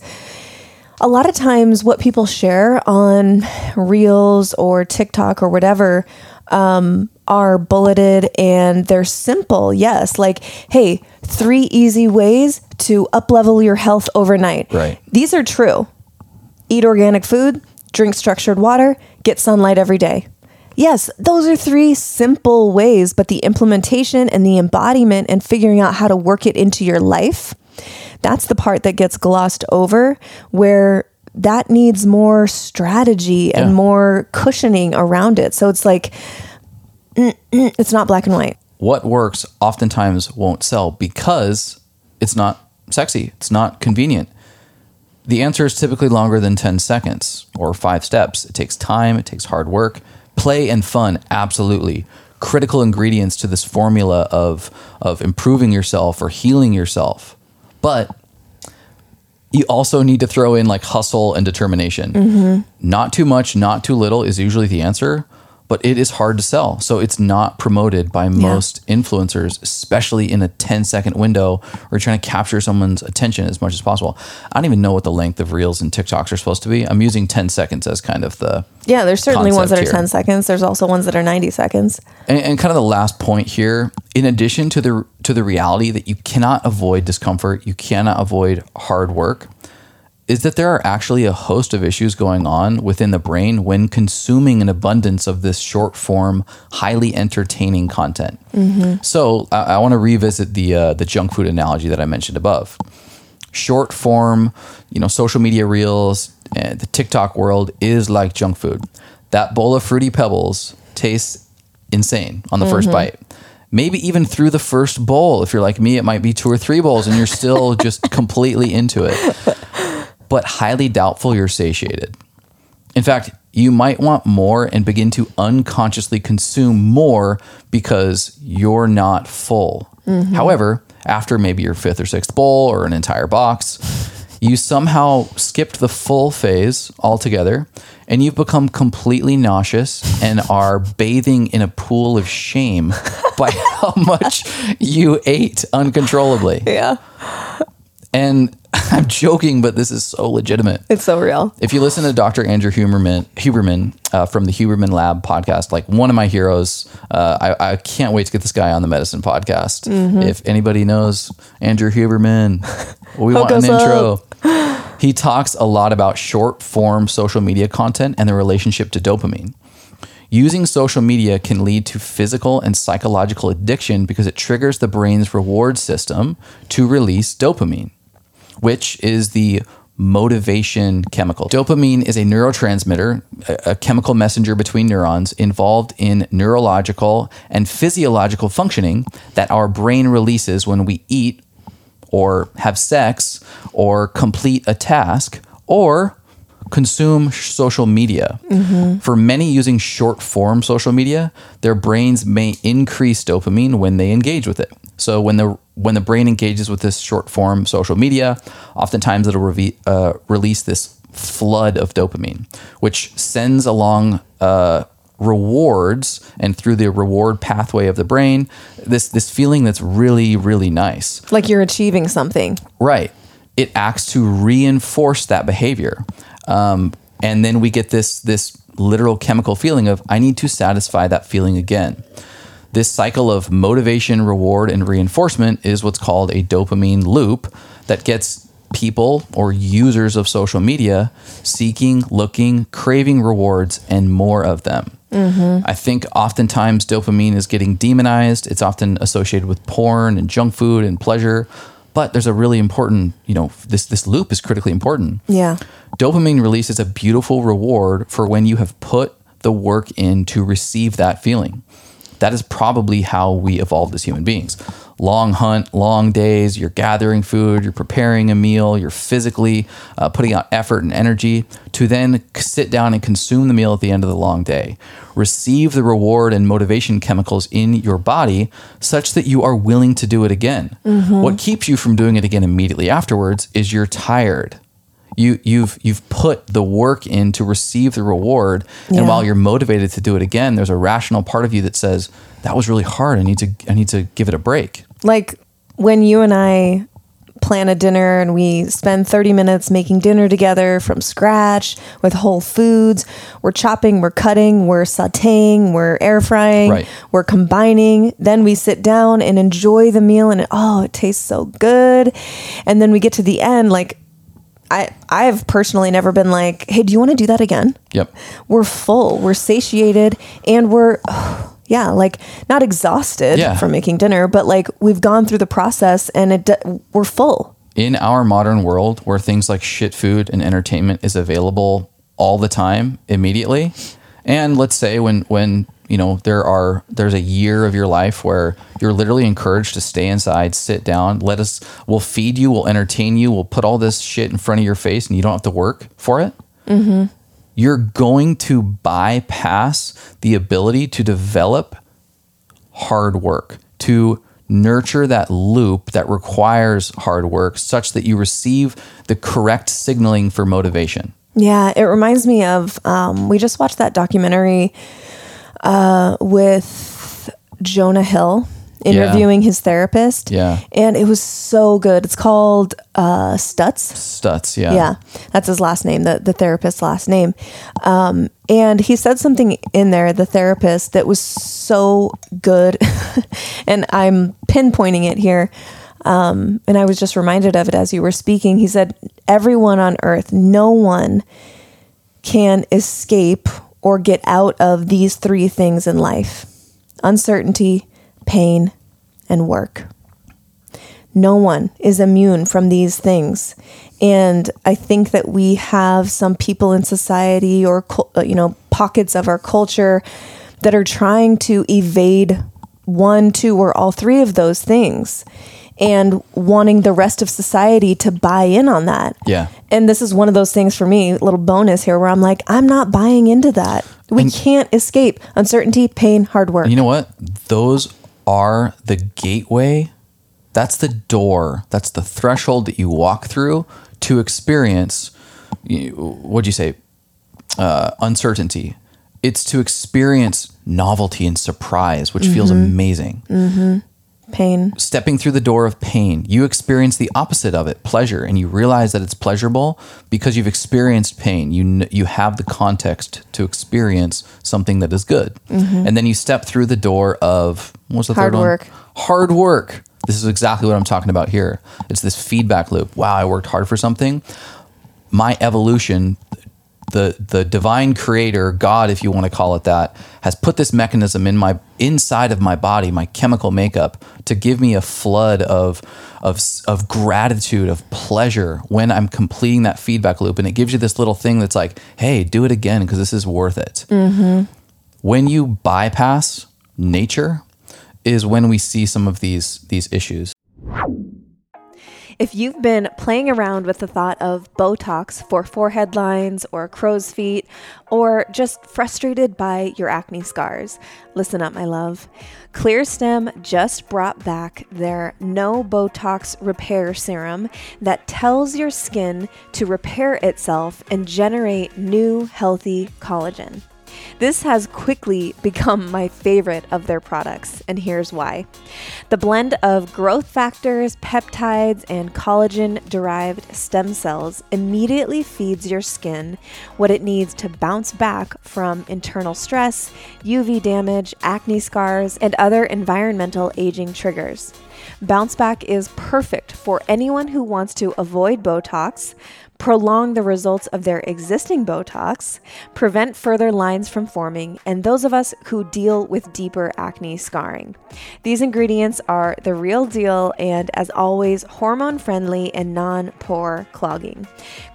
A lot of times, what people share on Reels or TikTok or whatever um, are bulleted and they're simple. Yes, like, hey, three easy ways to uplevel your health overnight. Right. These are true. Eat organic food, drink structured water, get sunlight every day. Yes, those are three simple ways, but the implementation and the embodiment and figuring out how to work it into your life, that's the part that gets glossed over where that needs more strategy and yeah. more cushioning around it. So it's like, it's not black and white. What works oftentimes won't sell because it's not sexy, it's not convenient. The answer is typically longer than 10 seconds or five steps. It takes time, it takes hard work play and fun, absolutely. Critical ingredients to this formula of of improving yourself or healing yourself. But you also need to throw in like hustle and determination. Mm-hmm. Not too much, not too little is usually the answer but it is hard to sell. So it's not promoted by most yeah. influencers, especially in a 10 second window or trying to capture someone's attention as much as possible. I don't even know what the length of reels and TikToks are supposed to be. I'm using 10 seconds as kind of the. Yeah, there's certainly ones that are 10 seconds. There's also ones that are 90 seconds. And, and kind of the last point here, in addition to the to the reality that you cannot avoid discomfort, you cannot avoid hard work is that there are actually a host of issues going on within the brain when consuming an abundance of this short form, highly entertaining content. Mm-hmm. So I, I want to revisit the uh, the junk food analogy that I mentioned above. Short form, you know, social media reels, and the TikTok world is like junk food. That bowl of fruity pebbles tastes insane on the first mm-hmm. bite. Maybe even through the first bowl. If you're like me, it might be two or three bowls and you're still just completely into it. But highly doubtful you're satiated. In fact, you might want more and begin to unconsciously consume more because you're not full. Mm-hmm. However, after maybe your fifth or sixth bowl or an entire box, you somehow skipped the full phase altogether and you've become completely nauseous and are bathing in a pool of shame by how much you ate uncontrollably. Yeah. And I'm joking, but this is so legitimate. It's so real. If you listen to Dr. Andrew Huberman, Huberman uh, from the Huberman Lab podcast, like one of my heroes, uh, I, I can't wait to get this guy on the medicin podcast. If anybody knows Andrew Huberman, we want an intro. He talks a lot about short form social media content and the relationship to dopamine. Using social media can lead to physical and psychological addiction because it triggers the brain's reward system to release dopamine which is the motivation chemical. Dopamine is a neurotransmitter, a, chemical messenger between neurons involved in neurological and physiological functioning that our brain releases when we eat or have sex or complete a task or consume social media. Mm-hmm. For many using short form social media, their brains may increase dopamine when they engage with it. So when the when the brain engages with this short form social media, oftentimes it'll uh, release this flood of dopamine, which sends along uh, rewards and through the reward pathway of the brain this this feeling that's really really nice. Like you're achieving something. Right. It acts to reinforce that behavior. Um, and then we get this this literal chemical feeling of I need to satisfy that feeling again. This cycle of motivation, reward, and reinforcement is what's called a dopamine loop that gets people or users of social media seeking, looking, craving rewards, and more of them. Mm-hmm. I think oftentimes dopamine is getting demonized. It's often associated with porn and junk food and pleasure. But there's a really important, you know, this this loop is critically important. Yeah. Dopamine release is a beautiful reward for when you have put the work in to receive that feeling. That is probably how we evolved as human beings. Long hunt, long days, you're gathering food, you're preparing a meal, you're physically uh, putting out effort and energy to then sit down and consume the meal at the end of the long day. Receive the reward and motivation chemicals in your body such that you are willing to do it again. What keeps you from doing it again immediately afterwards is you're tired you you've you've put the work in to receive the reward Yeah. and while you're motivated to do it again there's a rational part of you that says that was really hard i need to i need to give it a break Like when you and I plan a dinner and we spend 30 minutes making dinner together from scratch with whole foods. We're chopping, we're cutting, we're sauteing, we're air frying, Right. we're combining. Then we sit down and enjoy the meal and oh, it tastes so good. And then we get to the end like I I've personally never been like, "Hey, do you want to do that again?" yep we're full, we're satiated, and we're, yeah, like not exhausted Yeah. from making dinner, but like we've gone through the process and it we're full. in our modern world where things like shit food and entertainment is available all the time immediately and let's say when when you know there are there's a year of your life where you're literally encouraged to stay inside sit down let us we'll feed you we'll entertain you we'll put all this shit in front of your face and you don't have to work for it mm-hmm. you're going to bypass the ability to develop hard work, to nurture that loop that requires hard work such that you receive the correct signaling for motivation. Yeah, it reminds me of um, we just watched that documentary uh, with Jonah Hill interviewing his therapist. Yeah. and it was so good. It's called uh, Stutz. Stuts, yeah. Yeah, that's his last name, the, the therapist's last name. Um, and he said something in there, the therapist, that was so good. and I'm pinpointing it here. Um, and I was just reminded of it as you were speaking. He said, Everyone on earth, no one can escape or get out of these three things in life uncertainty, pain, and work. No one is immune from these things. And I think that we have some people in society or, uh, you know, pockets of our culture that are trying to evade one, two, or all three of those things and wanting the rest of society to buy in on that. Yeah. And this is one of those things for me, little bonus here, where I'm like, I'm not buying into that. We and can't escape uncertainty, pain, hard work. You know what? Those are the gateway. That's the door. That's the threshold that you walk through to experience. What'd you say? Uh, uncertainty. It's to experience novelty and surprise, which mm-hmm. feels amazing. Mm-hmm pain. Stepping through the door of pain, you experience the opposite of it, pleasure, and you realize that it's pleasurable because you've experienced pain. You you have the context to experience something that is good, mm-hmm. and then you step through the door of what's the hard third work. one? Hard work. This is exactly what I'm talking about here. It's this feedback loop. Wow, I worked hard for something. My evolution the the divine creator, God, if you want to call it that, has put this mechanism in my inside of my body, my chemical makeup, to give me a flood of of of gratitude, of pleasure when I'm completing that feedback loop, and it gives you this little thing that's like, hey, do it again because this is worth it. Mm-hmm. When you bypass nature, is when we see some of these these issues. If you've been playing around with the thought of Botox for forehead lines or crow's feet, or just frustrated by your acne scars, listen up, my love. Clearstem just brought back their No Botox Repair Serum that tells your skin to repair itself and generate new healthy collagen. This has quickly become my favorite of their products, and here's why. The blend of growth factors, peptides, and collagen derived stem cells immediately feeds your skin what it needs to bounce back from internal stress, UV damage, acne scars, and other environmental aging triggers. Bounce Back is perfect for anyone who wants to avoid Botox prolong the results of their existing Botox, prevent further lines from forming, and those of us who deal with deeper acne scarring. These ingredients are the real deal and, as always, hormone friendly and non pore clogging,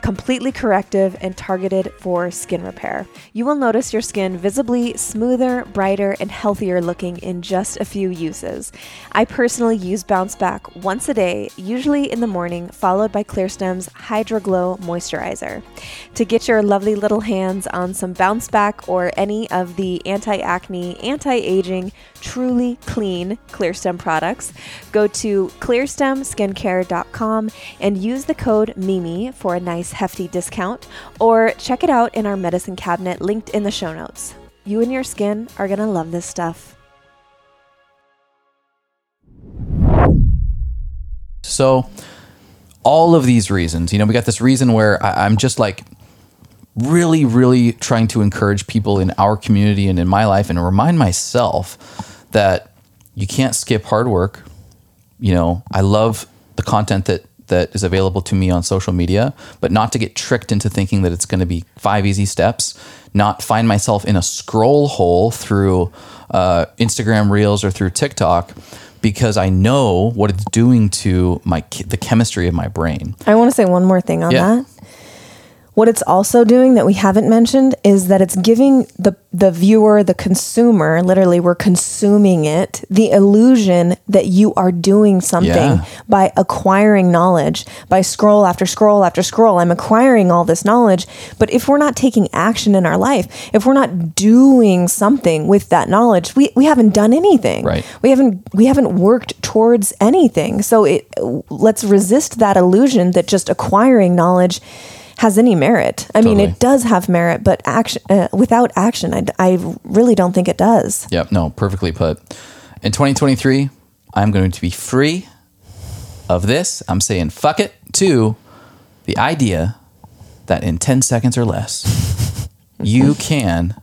completely corrective and targeted for skin repair. You will notice your skin visibly smoother, brighter, and healthier looking in just a few uses. I personally use Bounce Back once a day, usually in the morning, followed by Clearstem's Hydro Glow Moisturizer. To get your lovely little hands on some bounce back or any of the anti acne, anti aging, truly clean Clearstem products, go to clearstemskincare.com and use the code MIMI for a nice hefty discount, or check it out in our medicin cabinet linked in the show notes. You and your skin are going to love this stuff. So, all of these reasons. You know, we got this reason where I, I'm just like really, really trying to encourage people in our community and in my life and remind myself that you can't skip hard work. You know, I love the content that that is available to me on social media, but not to get tricked into thinking that it's going to be five easy steps, not find myself in a scroll hole through uh, Instagram Reels or through TikTok because I know what it's doing to my the chemistry of my brain. I want to say one more thing on yeah. that. What it's also doing that we haven't mentioned is that it's giving the the viewer, the consumer, literally we're consuming it, the illusion that you are doing something yeah. by acquiring knowledge, by scroll after scroll after scroll. I'm acquiring all this knowledge, but if we're not taking action in our life, if we're not doing something with that knowledge, we, we haven't done anything. Right. We haven't we haven't worked towards anything. So it let's resist that illusion that just acquiring knowledge has any merit. I totally. mean, it does have merit, but action uh, without action, I, I really don't think it does. Yep. No, perfectly put. In 2023, I'm going to be free of this. I'm saying fuck it to the idea that in 10 seconds or less, you can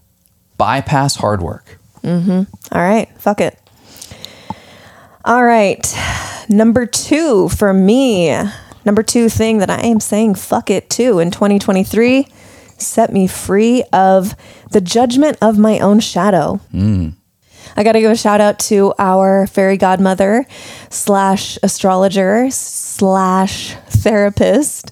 bypass hard work. Mm-hmm. All right. Fuck it. All right. number two for me, number two thing that I am saying fuck it to in 2023 set me free of the judgment of my own shadow. Mm. I got to give a shout out to our fairy godmother slash astrologer slash therapist,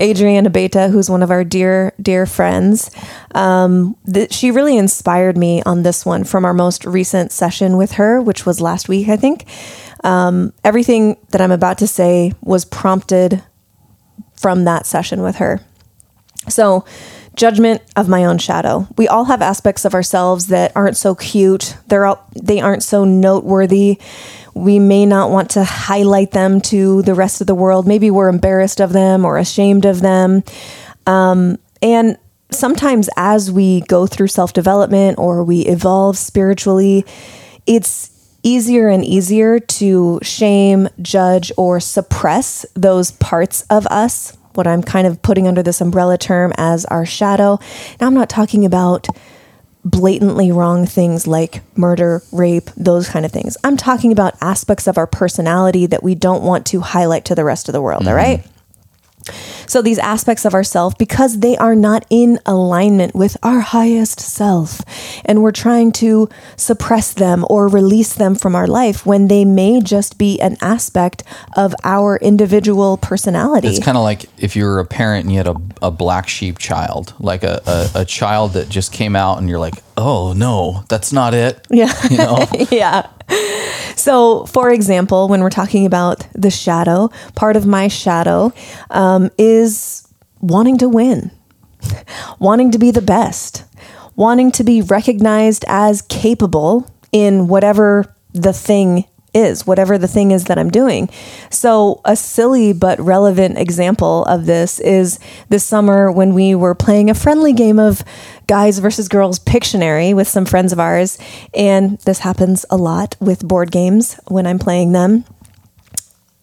Adriana Beta, who's one of our dear, dear friends. Um, th- she really inspired me on this one from our most recent session with her, which was last week, I think. Um, everything that I'm about to say was prompted from that session with her. So, judgment of my own shadow. We all have aspects of ourselves that aren't so cute. They're all, they aren't so noteworthy. We may not want to highlight them to the rest of the world. Maybe we're embarrassed of them or ashamed of them. Um, and sometimes as we go through self development or we evolve spiritually, it's easier and easier to shame, judge, or suppress those parts of us what I'm kind of putting under this umbrella term as our shadow. Now, I'm not talking about blatantly wrong things like murder, rape, those kind of things. I'm talking about aspects of our personality that we don't want to highlight to the rest of the world, all mm-hmm. right? So these aspects of ourself, because they are not in alignment with our highest self, and we're trying to suppress them or release them from our life when they may just be an aspect of our individual personality. It's kind of like if you were a parent and you had a, a black sheep child, like a, a, a child that just came out and you're like, oh no, that's not it. Yeah. You know? yeah. So, for example, when we're talking about the shadow, part of my shadow um, is wanting to win, wanting to be the best, wanting to be recognized as capable in whatever the thing is, whatever the thing is that I'm doing. So, a silly but relevant example of this is this summer when we were playing a friendly game of guys versus girls Pictionary with some friends of ours. And this happens a lot with board games when I'm playing them.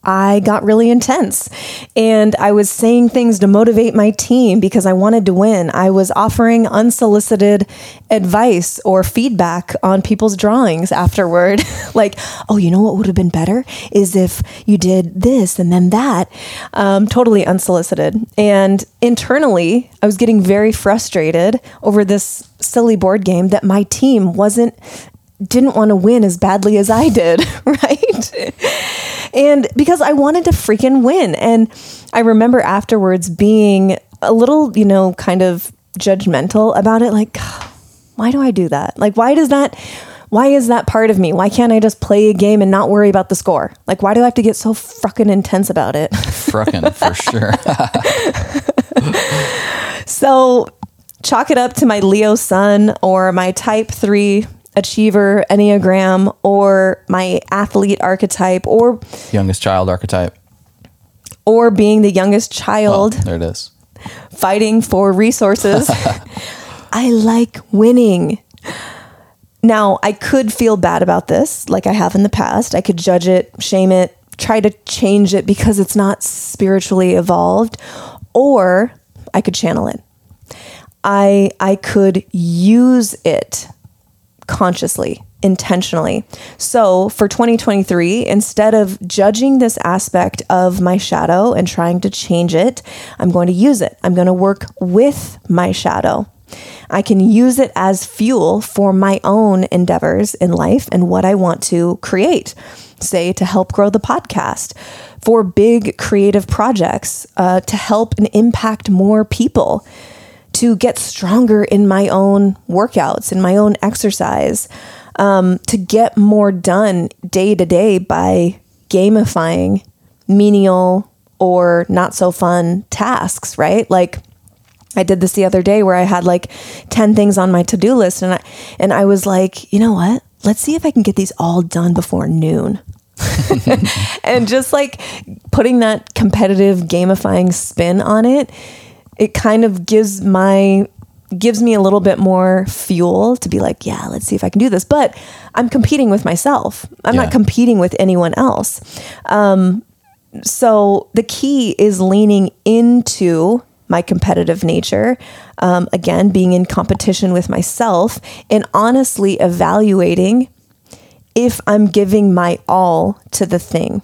I got really intense and I was saying things to motivate my team because I wanted to win. I was offering unsolicited advice or feedback on people's drawings afterward. like, oh, you know what would have been better is if you did this and then that. Um, totally unsolicited. And internally, I was getting very frustrated over this silly board game that my team wasn't didn't want to win as badly as I did, right? and because I wanted to freaking win. And I remember afterwards being a little, you know, kind of judgmental about it. Like, why do I do that? Like, why does that, why is that part of me? Why can't I just play a game and not worry about the score? Like, why do I have to get so fucking intense about it? Fruckin' for sure. so, chalk it up to my Leo sun or my type three achiever enneagram or my athlete archetype or Youngest child archetype. or being the youngest Oh, child there it is. fighting for resources. I like winning. Now, I could feel bad about this like I have in the past. I could judge it, shame it, try to change it because it's not spiritually evolved, or I could channel it. I I could use it consciously, intentionally. So for 2023, instead of judging this aspect of my shadow and trying to change it, I'm going to use it. I'm going to work with my shadow. I can use it as fuel for my own endeavors in life and what I want to create. Say to help grow the podcast, for big creative projects, uh, to help and impact more people to get stronger in my own workouts, in my own exercise, um, to get more done day to day by gamifying menial or not so fun tasks, right? Like I did this the other day where I had like 10 things on my to-do list and I and I was like, "You know what? Let's see if I can get these all done before noon." and just like putting that competitive gamifying spin on it, it kind of gives my gives me a little bit more fuel to be like, yeah, let's see if I can do this. But I'm competing with myself. I'm Yeah. not competing with anyone else. Um, so the key is leaning into my competitive nature. Um, again, being in competition with myself and honestly evaluating if I'm giving my all to the thing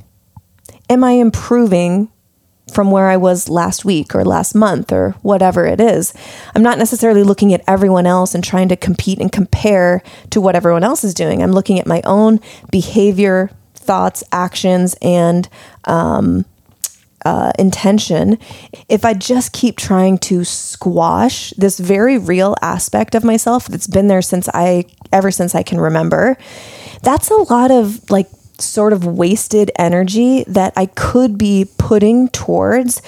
am I improving from where I was last week or last month or whatever it is. I'm not necessarily looking at everyone else and trying to compete and compare to what everyone else is doing. I'm looking at my own behavior, thoughts, actions, and um, uh, intention. If I just keep trying to squash this very real aspect of myself that's been there since I, ever since I can remember, that's a lot of like sort of wasted energy that I could be putting towards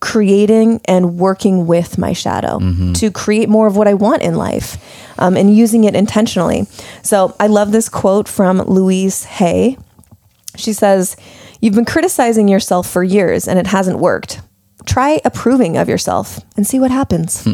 creating and working with my shadow mm-hmm. to create more of what I want in life um, and using it intentionally. So I love this quote from Louise Hay. She says, You've been criticizing yourself for years and it hasn't worked try approving of yourself and see what happens.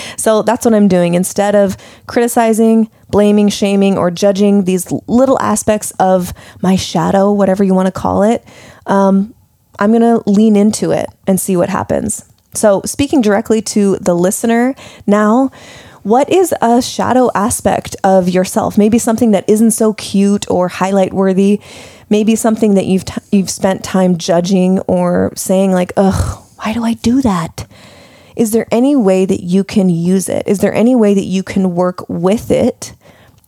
so that's what I'm doing. Instead of criticizing, blaming, shaming, or judging these little aspects of my shadow, whatever you want to call it, um, I'm going to lean into it and see what happens. So, speaking directly to the listener now, what is a shadow aspect of yourself? Maybe something that isn't so cute or highlight worthy. Maybe something that you've t- you've spent time judging or saying like, "Ugh, why do I do that? Is there any way that you can use it? Is there any way that you can work with it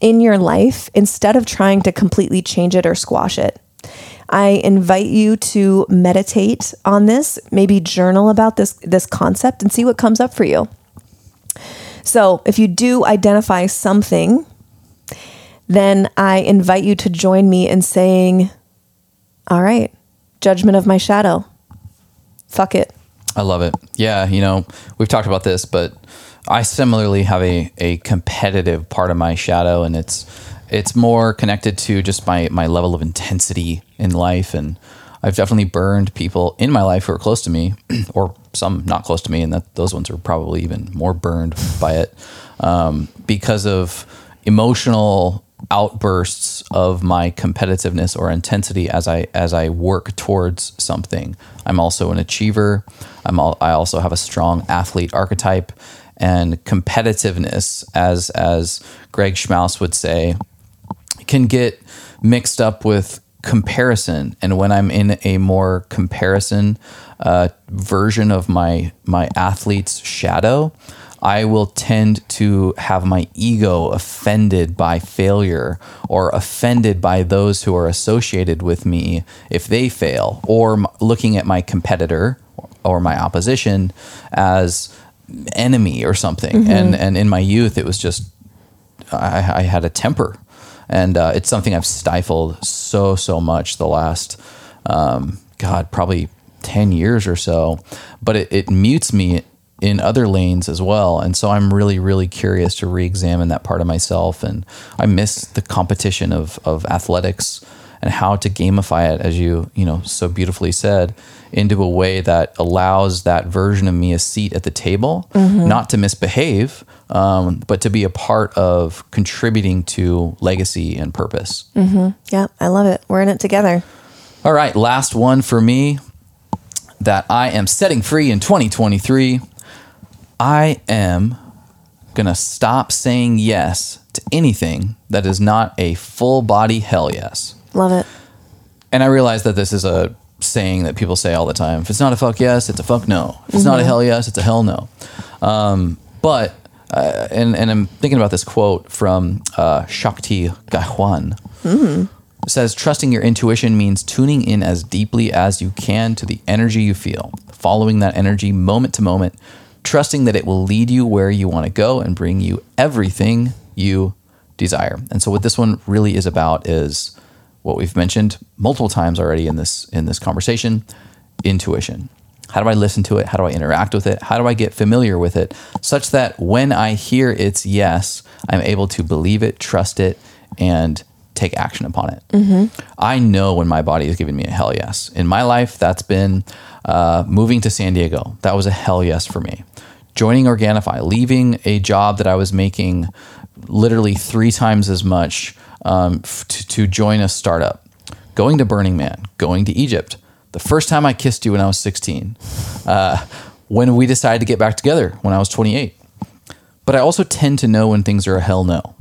in your life instead of trying to completely change it or squash it? I invite you to meditate on this, maybe journal about this this concept and see what comes up for you. So, if you do identify something, then I invite you to join me in saying, All right, judgment of my shadow. Fuck it. I love it. Yeah, you know, we've talked about this, but I similarly have a, a competitive part of my shadow, and it's it's more connected to just my my level of intensity in life, and I've definitely burned people in my life who are close to me, or some not close to me, and that those ones are probably even more burned by it um, because of emotional outbursts of my competitiveness or intensity as I as I work towards something. I'm also an achiever. I'm all, I also have a strong athlete archetype and competitiveness as as Greg Schmaus would say can get mixed up with comparison. And when I'm in a more comparison uh, version of my my athlete's shadow I will tend to have my ego offended by failure or offended by those who are associated with me if they fail, or looking at my competitor or my opposition as enemy or something. Mm-hmm. And and in my youth, it was just I, I had a temper, and uh, it's something I've stifled so so much the last um, God probably ten years or so. But it, it mutes me in other lanes as well. And so I'm really, really curious to re-examine that part of myself. And I miss the competition of of athletics and how to gamify it, as you you know so beautifully said, into a way that allows that version of me a seat at the table, mm-hmm. not to misbehave, um, but to be a part of contributing to legacy and purpose. Mm-hmm. Yeah, I love it. We're in it together. All right, last one for me that I am setting free in 2023 I am going to stop saying yes to anything that is not a full body hell yes. Love it. And I realize that this is a saying that people say all the time. If it's not a fuck yes, it's a fuck no. If it's mm-hmm. not a mm-hmm. hell yes, it's a hell no. Um, but, uh, and, and I'm thinking about this quote from uh, Shakti Gawain. Mm-hmm. It says, trusting your intuition means tuning in as deeply as you can to the energy you feel, following that energy moment to moment trusting that it will lead you where you want to go and bring you everything you desire. And so what this one really is about is what we've mentioned multiple times already in this in this conversation, intuition. How do I listen to it? How do I interact with it? How do I get familiar with it such that when I hear its yes, I'm able to believe it, trust it, and take action upon it. Mm-hmm. I know when my body is giving me a hell yes. In my life, that's been uh, moving to San Diego. That was a hell yes for me joining Organifi, leaving a job that I was making literally three times as much um, f- to, join a startup, going to Burning Man, going to Egypt. The first time I kissed you when I was 16, uh, when we decided to get back together when I was 28. But I also tend to know when things are a hell no.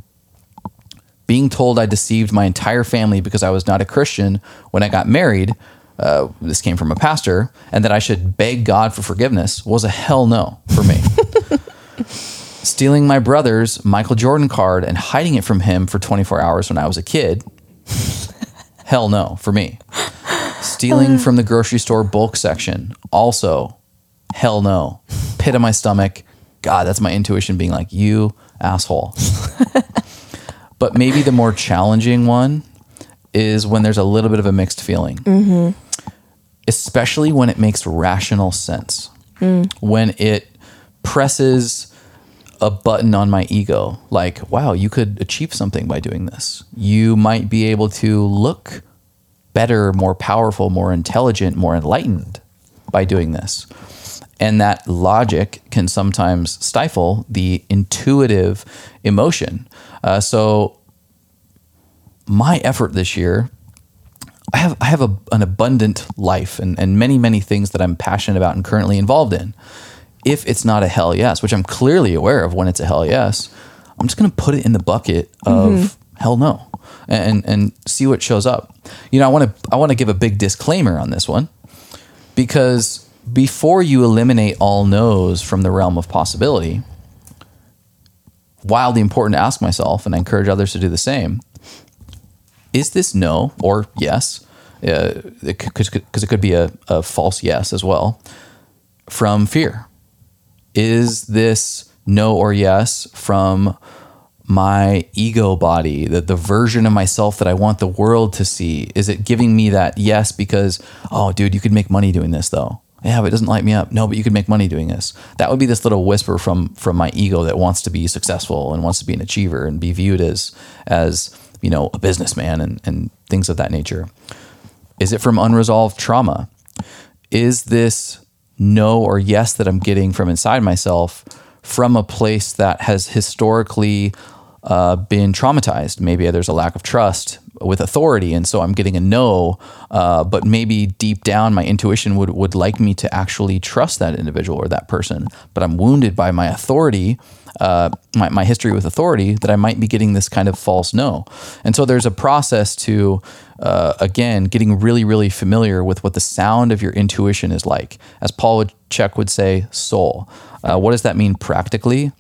Being told I deceived my entire family because I was not a Christian when I got married uh, this came from a pastor, and that I should beg God for forgiveness was a hell no for me. Stealing my brother's Michael Jordan card and hiding it from him for 24 hours when I was a kid, hell no for me. Stealing from the grocery store bulk section, also hell no. Pit of my stomach. God, that's my intuition being like, you asshole. but maybe the more challenging one is when there's a little bit of a mixed feeling, mm-hmm. especially when it makes rational sense. Mm. When it presses a button on my ego, like, wow, you could achieve something by doing this. You might be able to look better, more powerful, more intelligent, more enlightened by doing this. And that logic can sometimes stifle the intuitive emotion. Uh, so, my effort this year, I have I have a, an abundant life and, and many many things that I'm passionate about and currently involved in. If it's not a hell yes, which I'm clearly aware of when it's a hell yes, I'm just going to put it in the bucket of mm-hmm. hell no and and see what shows up. You know, I want to I want to give a big disclaimer on this one because before you eliminate all no's from the realm of possibility, wildly important to ask myself, and I encourage others to do the same. Is this no or yes? Because uh, it, it could be a, a false yes as well from fear. Is this no or yes from my ego body, the, the version of myself that I want the world to see? Is it giving me that yes because, oh, dude, you could make money doing this though? Yeah, but it doesn't light me up. No, but you could make money doing this. That would be this little whisper from from my ego that wants to be successful and wants to be an achiever and be viewed as as you know a businessman and and things of that nature. Is it from unresolved trauma? Is this no or yes that I'm getting from inside myself from a place that has historically uh, been traumatized. Maybe there's a lack of trust with authority, and so I'm getting a no. Uh, but maybe deep down, my intuition would would like me to actually trust that individual or that person. But I'm wounded by my authority, uh, my my history with authority, that I might be getting this kind of false no. And so there's a process to. Uh, again, getting really, really familiar with what the sound of your intuition is like. As Paul Chek would say, soul. Uh, what does that mean practically?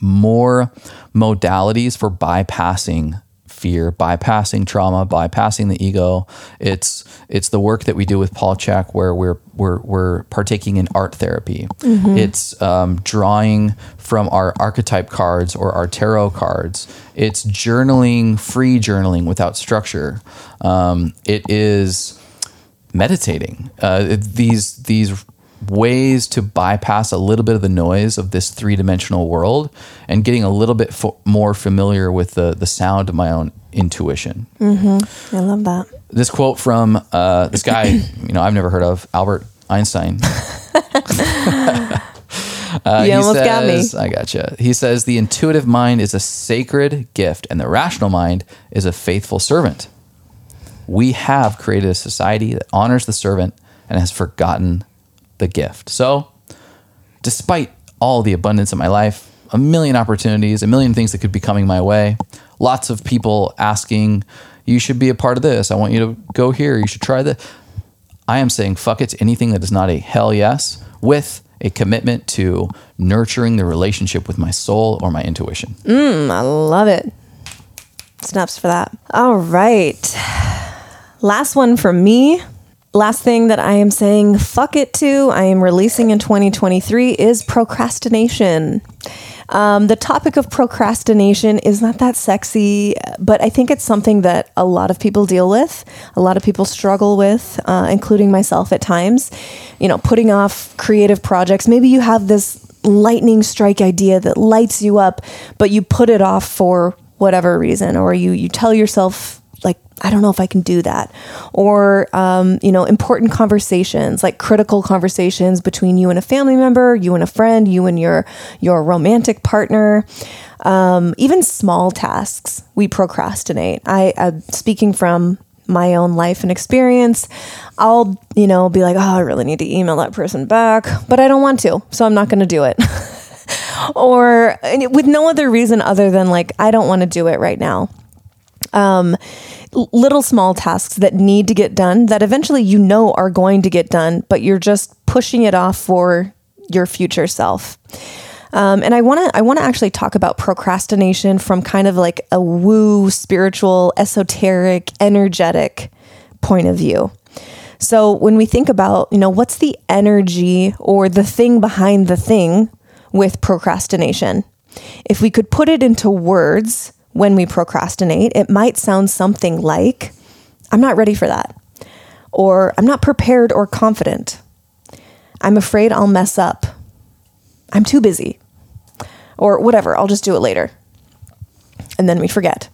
more modalities for bypassing fear, bypassing trauma, bypassing the ego. It's it's the work that we do with Paul Chek where we're we're we're partaking in art therapy. Mm-hmm. It's um, drawing from our archetype cards or our tarot cards. It's journaling, free journaling without structure. Um, it is meditating. Uh, these these ways to bypass a little bit of the noise of this three dimensional world and getting a little bit fo- more familiar with the, the sound of my own intuition. Mm-hmm. I love that. This quote from uh, this guy, you know, I've never heard of, Albert Einstein. Uh, you almost says, got me. I gotcha. He says the intuitive mind is a sacred gift, and the rational mind is a faithful servant. We have created a society that honors the servant and has forgotten the gift. So, despite all the abundance in my life, a million opportunities, a million things that could be coming my way, lots of people asking, you should be a part of this. I want you to go here. You should try this. I am saying fuck it to anything that is not a hell yes with a commitment to nurturing the relationship with my soul or my intuition. Mm, I love it. Snaps for that. All right. Last one for me Last thing that I am saying fuck it to, I am releasing in 2023 is procrastination. Um, the topic of procrastination is not that sexy, but I think it's something that a lot of people deal with, a lot of people struggle with, uh, including myself at times. You know, putting off creative projects. Maybe you have this lightning strike idea that lights you up, but you put it off for whatever reason, or you you tell yourself I don't know if I can do that. Or, um, you know, important conversations, like critical conversations between you and a family member, you and a friend, you and your, your romantic partner. Um, even small tasks, we procrastinate. I, I'm speaking from my own life and experience. I'll, you know, be like, oh, I really need to email that person back, but I don't want to. So I'm not going to do it. or with no other reason other than like, I don't want to do it right now. Um, little small tasks that need to get done that eventually you know are going to get done, but you're just pushing it off for your future self. Um, and I want to I want to actually talk about procrastination from kind of like a woo spiritual, esoteric, energetic point of view. So when we think about, you know, what's the energy or the thing behind the thing with procrastination? If we could put it into words when we procrastinate, it might sound something like, I'm not ready for that. Or I'm not prepared or confident. I'm afraid I'll mess up. I'm too busy. Or whatever, I'll just do it later. And then we forget.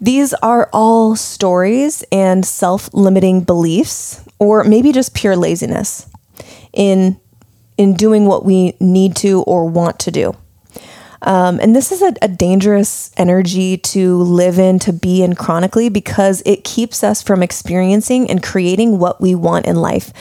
These are all stories and self limiting beliefs, or maybe just pure laziness in, in doing what we need to or want to do. Um, and this is a, a dangerous energy to live in, to be in chronically, because it keeps us from experiencing and creating what we want in life.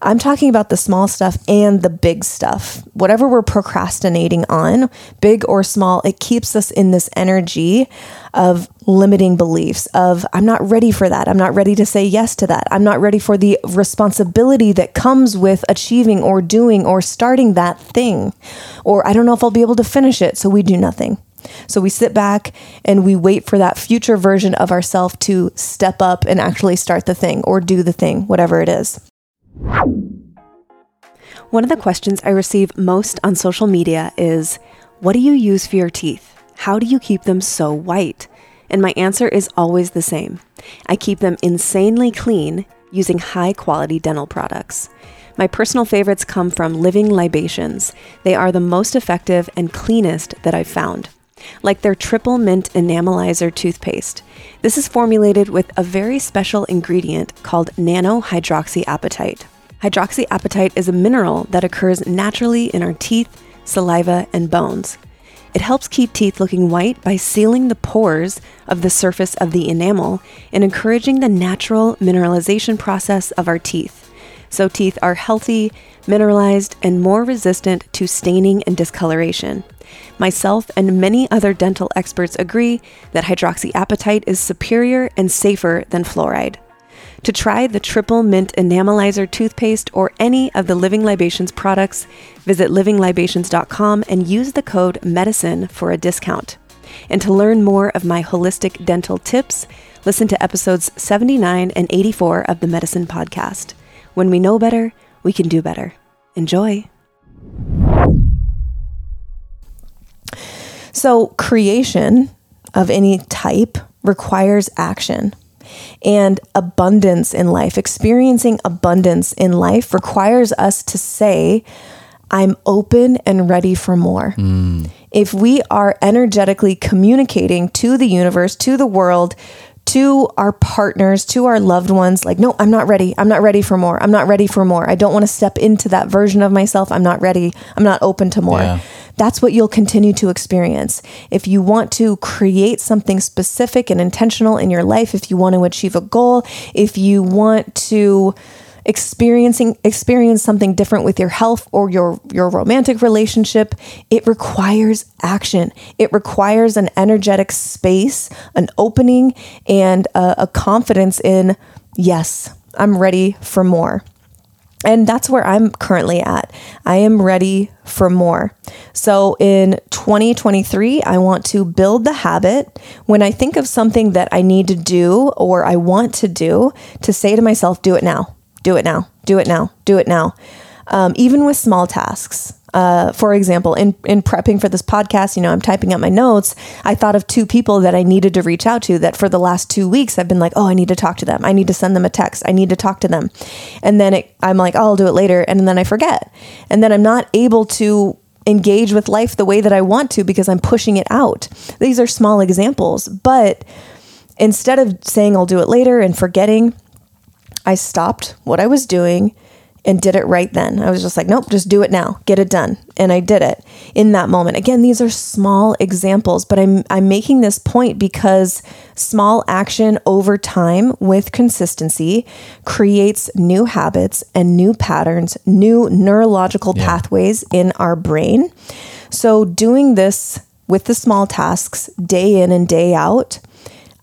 I'm talking about the small stuff and the big stuff. Whatever we're procrastinating on, big or small, it keeps us in this energy of limiting beliefs of I'm not ready for that. I'm not ready to say yes to that. I'm not ready for the responsibility that comes with achieving or doing or starting that thing. Or I don't know if I'll be able to finish it, so we do nothing. So we sit back and we wait for that future version of ourselves to step up and actually start the thing or do the thing, whatever it is. One of the questions I receive most on social media is What do you use for your teeth? How do you keep them so white? And my answer is always the same I keep them insanely clean using high quality dental products. My personal favorites come from Living Libations. They are the most effective and cleanest that I've found. Like their triple mint enamelizer toothpaste. This is formulated with a very special ingredient called nano hydroxyapatite. Hydroxyapatite is a mineral that occurs naturally in our teeth, saliva, and bones. It helps keep teeth looking white by sealing the pores of the surface of the enamel and encouraging the natural mineralization process of our teeth. So, teeth are healthy, mineralized, and more resistant to staining and discoloration. Myself and many other dental experts agree that hydroxyapatite is superior and safer than fluoride. To try the Triple Mint Enamelizer toothpaste or any of the Living Libations products, visit livinglibations.com and use the code MEDICIN for a discount. And to learn more of my holistic dental tips, listen to episodes 79 and 84 of the Medicin Podcast. When we know better, we can do better. Enjoy. So, creation of any type requires action. And abundance in life, experiencing abundance in life requires us to say, I'm open and ready for more. Mm. If we are energetically communicating to the universe, to the world, to our partners, to our loved ones, like, no, I'm not ready. I'm not ready for more. I'm not ready for more. I don't want to step into that version of myself. I'm not ready. I'm not open to more. Yeah. That's what you'll continue to experience. If you want to create something specific and intentional in your life, if you want to achieve a goal, if you want to, experiencing experience something different with your health or your your romantic relationship it requires action it requires an energetic space an opening and a, a confidence in yes i'm ready for more and that's where I'm currently at. I am ready for more. So in 2023, I want to build the habit when I think of something that I need to do or I want to do to say to myself, do it now do it now, do it now, do it now. Um, even with small tasks. Uh, for example, in, in prepping for this podcast, you know, I'm typing up my notes. I thought of two people that I needed to reach out to that for the last two weeks I've been like, oh, I need to talk to them. I need to send them a text. I need to talk to them. And then it, I'm like, oh, I'll do it later. And then I forget. And then I'm not able to engage with life the way that I want to because I'm pushing it out. These are small examples. But instead of saying I'll do it later and forgetting, I stopped what I was doing and did it right then. I was just like, nope, just do it now. Get it done. And I did it in that moment. Again, these are small examples, but I'm I'm making this point because small action over time with consistency creates new habits and new patterns, new neurological yeah. pathways in our brain. So doing this with the small tasks day in and day out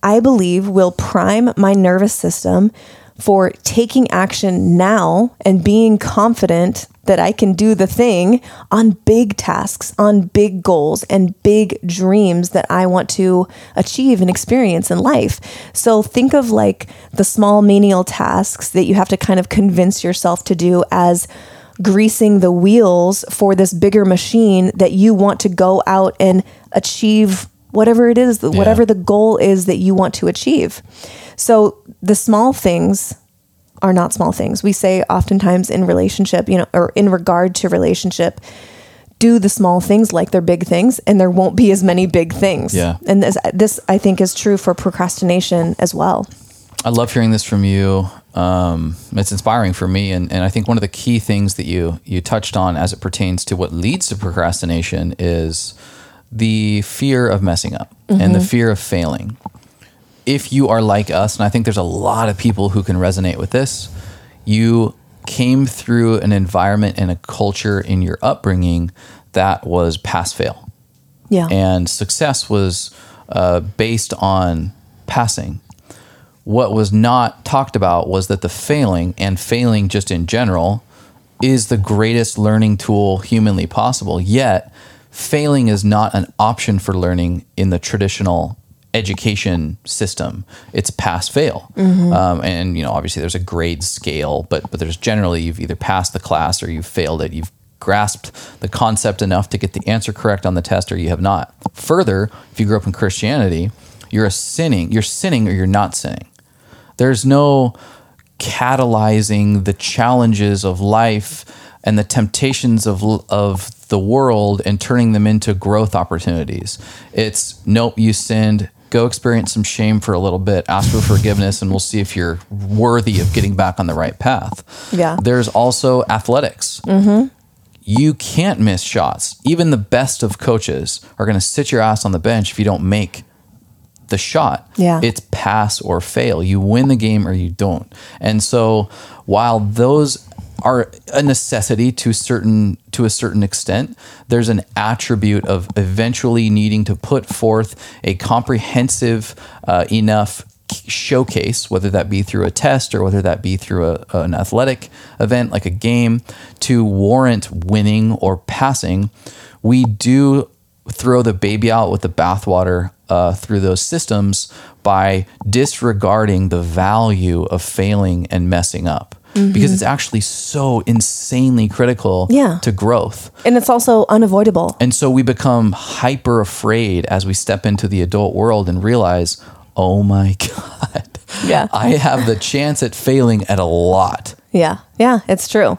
I believe will prime my nervous system for taking action now and being confident that I can do the thing on big tasks, on big goals, and big dreams that I want to achieve and experience in life. So think of like the small menial tasks that you have to kind of convince yourself to do as greasing the wheels for this bigger machine that you want to go out and achieve whatever it is, whatever the goal is that you want to achieve. So the small things are not small things. We say oftentimes in relationship, you know, or in regard to relationship, do the small things like they're big things and there won't be as many big things. Yeah. And this, this I think is true for procrastination as well. I love hearing this from you. Um, it's inspiring for me, and, and I think one of the key things that you you touched on as it pertains to what leads to procrastination is the fear of messing up mm-hmm. and the fear of failing. If you are like us, and I think there's a lot of people who can resonate with this, you came through an environment and a culture in your upbringing that was pass fail. Yeah. And success was uh, based on passing. What was not talked about was that the failing and failing just in general is the greatest learning tool humanly possible. Yet, failing is not an option for learning in the traditional education system. It's pass fail, mm-hmm. um, and you know obviously there's a grade scale, but but there's generally you've either passed the class or you've failed it. You've grasped the concept enough to get the answer correct on the test, or you have not. Further, if you grew up in Christianity, you're a sinning. You're sinning or you're not sinning. There's no catalyzing the challenges of life and the temptations of of the world and turning them into growth opportunities. It's nope, you sinned. Go experience some shame for a little bit. Ask for forgiveness, and we'll see if you're worthy of getting back on the right path. Yeah. There's also athletics. Mm-hmm. You can't miss shots. Even the best of coaches are going to sit your ass on the bench if you don't make the shot. Yeah. It's pass or fail. You win the game or you don't. And so while those are a necessity to certain to a certain extent. There's an attribute of eventually needing to put forth a comprehensive uh, enough showcase, whether that be through a test or whether that be through a, an athletic event like a game, to warrant winning or passing. We do throw the baby out with the bathwater uh, through those systems by disregarding the value of failing and messing up mm-hmm. because it's actually so insanely critical yeah. to growth. And it's also unavoidable. And so we become hyper afraid as we step into the adult world and realize, oh my God. Yeah. I have the chance at failing at a lot. Yeah. Yeah, it's true.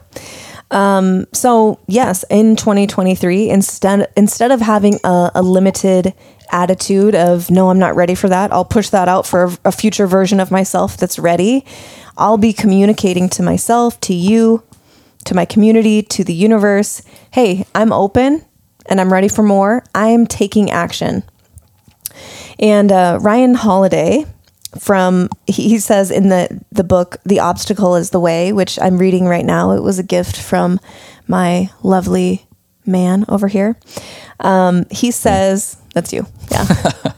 Um, so yes, in 2023, instead instead of having a, a, limited attitude of no, I'm not ready for that, I'll push that out for a, a future version of myself that's ready. I'll be communicating to myself, to you, to my community, to the universe hey, I'm open and I'm ready for more. I am taking action. And uh, Ryan Holiday from he says in the the book the obstacle is the way which i'm reading right now. It was a gift from my lovely man over here. Um, he says that's you. Yeah.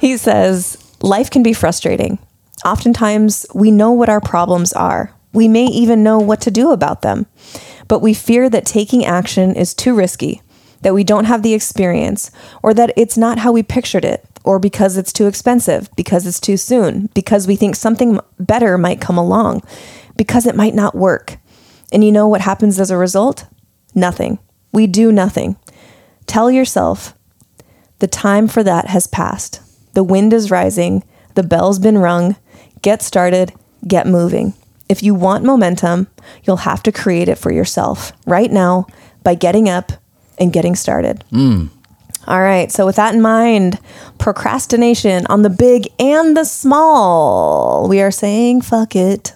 He says life can be frustrating Oftentimes, we know what our problems are. We may even know what to do about them. But we fear that taking action is too risky, that we don't have the experience, or that it's not how we pictured it, or because it's too expensive, because it's too soon, because we think something better might come along, because it might not work. And you know what happens as a result? Nothing. We do nothing. Tell yourself the time for that has passed. The wind is rising. The bell's been rung. Get started, get moving. If you want momentum, you'll have to create it for yourself right now by getting up and getting started. Mm. All right. So, with that in mind, procrastination on the big and the small, we are saying fuck it.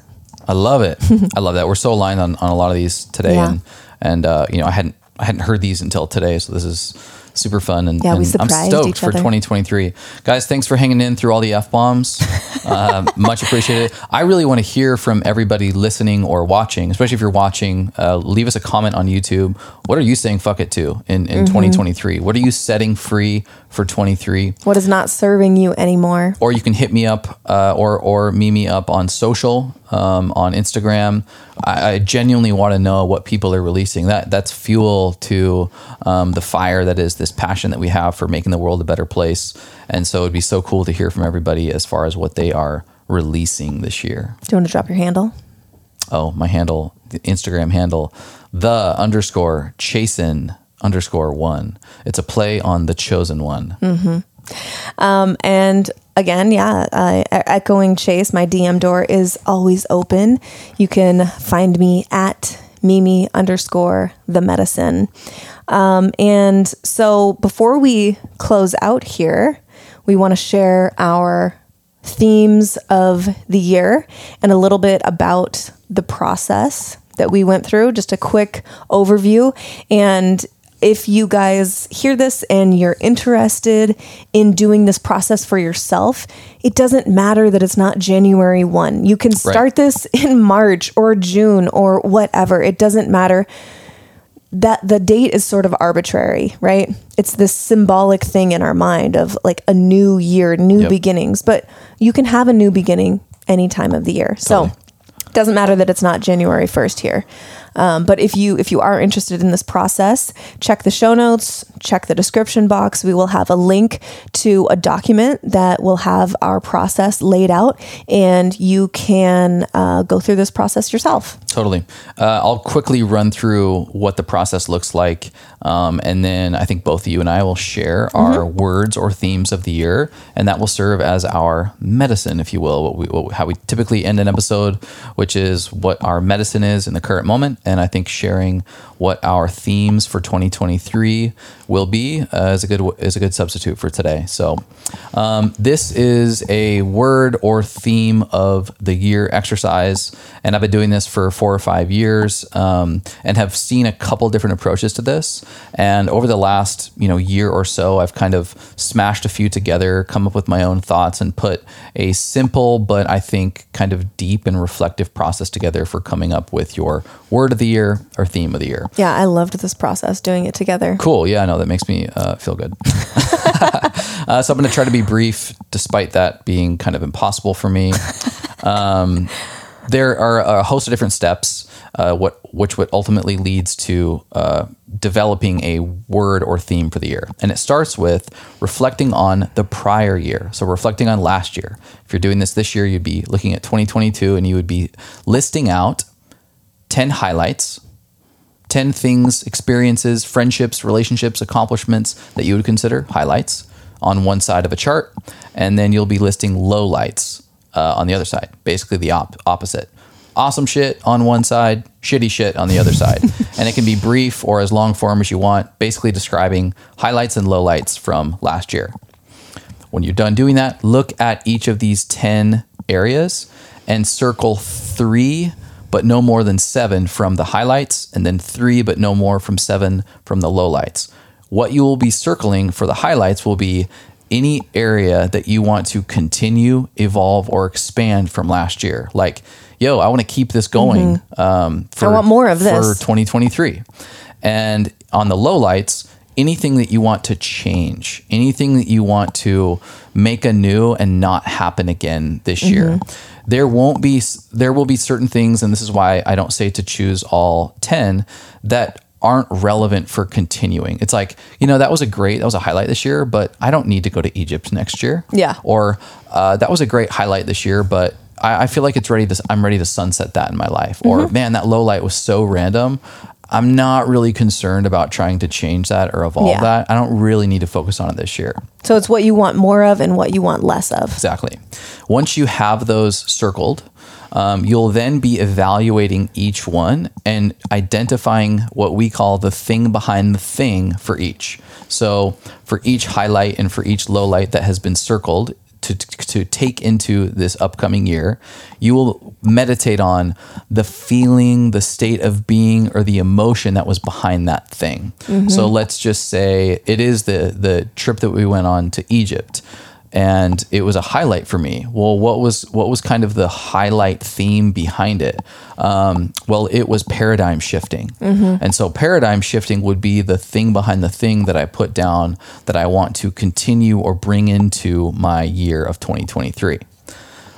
I love it. I love that. We're so aligned on, on a lot of these today. Yeah. And, and uh, you know, I hadn't, I hadn't heard these until today. So, this is super fun. And, Yeah, and I'm stoked for 2023. Guys, thanks for hanging in through all the F bombs. uh, much appreciated. I really want to hear from everybody listening or watching, especially if you're watching. Uh, leave us a comment on YouTube. What are you saying fuck it to in, in Mm-hmm. 2023? What are you setting free for 23? What is not serving you anymore? or you can hit me up uh, or or me me up on social um, on Instagram. I, I genuinely want to know what people are releasing. That that's fuel to um, the fire that is this passion that we have for making the world a better place. And so it'd be so cool to hear from everybody as far as what they are releasing this year. Do you want to drop your handle? Oh, my handle, the Instagram handle, the underscore chasen underscore one. It's a play on the chosen one. And again, yeah, uh, echoing Chase, my DM door is always open. You can find me at Mimi underscore the medicin. Um, and so before we close out here, we want to share our themes of the year and a little bit about the process that we went through, just a quick overview. And if you guys hear this and you're interested in doing this process for yourself, it doesn't matter that it's not January 1. You can start this in March or June or whatever. It doesn't matter that the date is sort of arbitrary, right? It's this symbolic thing in our mind of like a new year, new Yep. beginnings, but you can have a new beginning any time of the year. So it doesn't matter that it's not January 1st here. Um, but if you if you are interested in this process, check the show notes, check the description box. We will have a link to a document that will have our process laid out, and you can uh, go through this process yourself. Totally. Uh, I'll quickly run through what the process looks like. Um, and then I think both you and I will share our words or themes of the year. And that will serve as our medicine, if you will, what we, what, how we typically end an episode, which is what our medicine is in the current moment. And I think sharing what our themes for 2023 will be uh, is a good is a good substitute for today. So um, this is a word or theme of the year exercise, and I've been doing this for four or five years, um, and have seen a couple different approaches to this. And over the last you know year or so, I've kind of smashed a few together, come up with my own thoughts, and put a simple but I think kind of deep and reflective process together for coming up with your word of the year or theme of the year. Yeah, I loved this process doing it together. Cool. Yeah, I know that makes me uh, feel good. uh, so I'm going to try to be brief, despite that being kind of impossible for me. Um, there are a host of different steps, uh, what which what ultimately leads to uh, developing a word or theme for the year, and it starts with reflecting on the prior year. So reflecting on last year. If you're doing this this year, you'd be looking at 2022, and you would be listing out 10 highlights 10 things, experiences, friendships, relationships, accomplishments that you would consider highlights on one side of a chart. And then you'll be listing lowlights uh, on the other side, basically the op- opposite. Awesome shit on one side, shitty shit on the other side. and it can be brief or as long form as you want, basically describing highlights and lowlights from last year. When you're done doing that, look at each of these 10 areas and circle three, but no more than seven from the highlights, and then three, but no more from seven from the lowlights. What you will be circling for the highlights will be any area that you want to continue, evolve, or expand from last year. Like, yo, I want to keep this going. Um, for, want more of this for 2023. And on the lowlights, anything that you want to change, anything that you want to make anew and not happen again this year. There won't be there will be certain things and this is why I don't say to choose all 10 that aren't relevant for continuing. It's like, you know, that was a great, that was a highlight this year, but I don't need to go to Egypt next year. Yeah. Or uh, that was a great highlight this year, but I, I feel like it's ready to, I'm ready to sunset that in my life. Or man, that low light was so random. I'm not really concerned about trying to change that or evolve Yeah. that. I don't really need to focus on it this year. So it's what you want more of and what you want less of. Exactly. Once you have those circled, um, you'll then be evaluating each one and identifying what we call the thing behind the thing for each. So, for each highlight and for each low light that has been circled, to, to take into this upcoming year, you will meditate on the feeling, the state of being, or the emotion that was behind that thing. Mm-hmm. So let's just say it is the the trip that we went on to Egypt and it was a highlight for me. Well, what was what was kind of the highlight theme behind it? Um, well, it was paradigm shifting, and so paradigm shifting would be the thing behind the thing that I put down that I want to continue or bring into my year of 2023.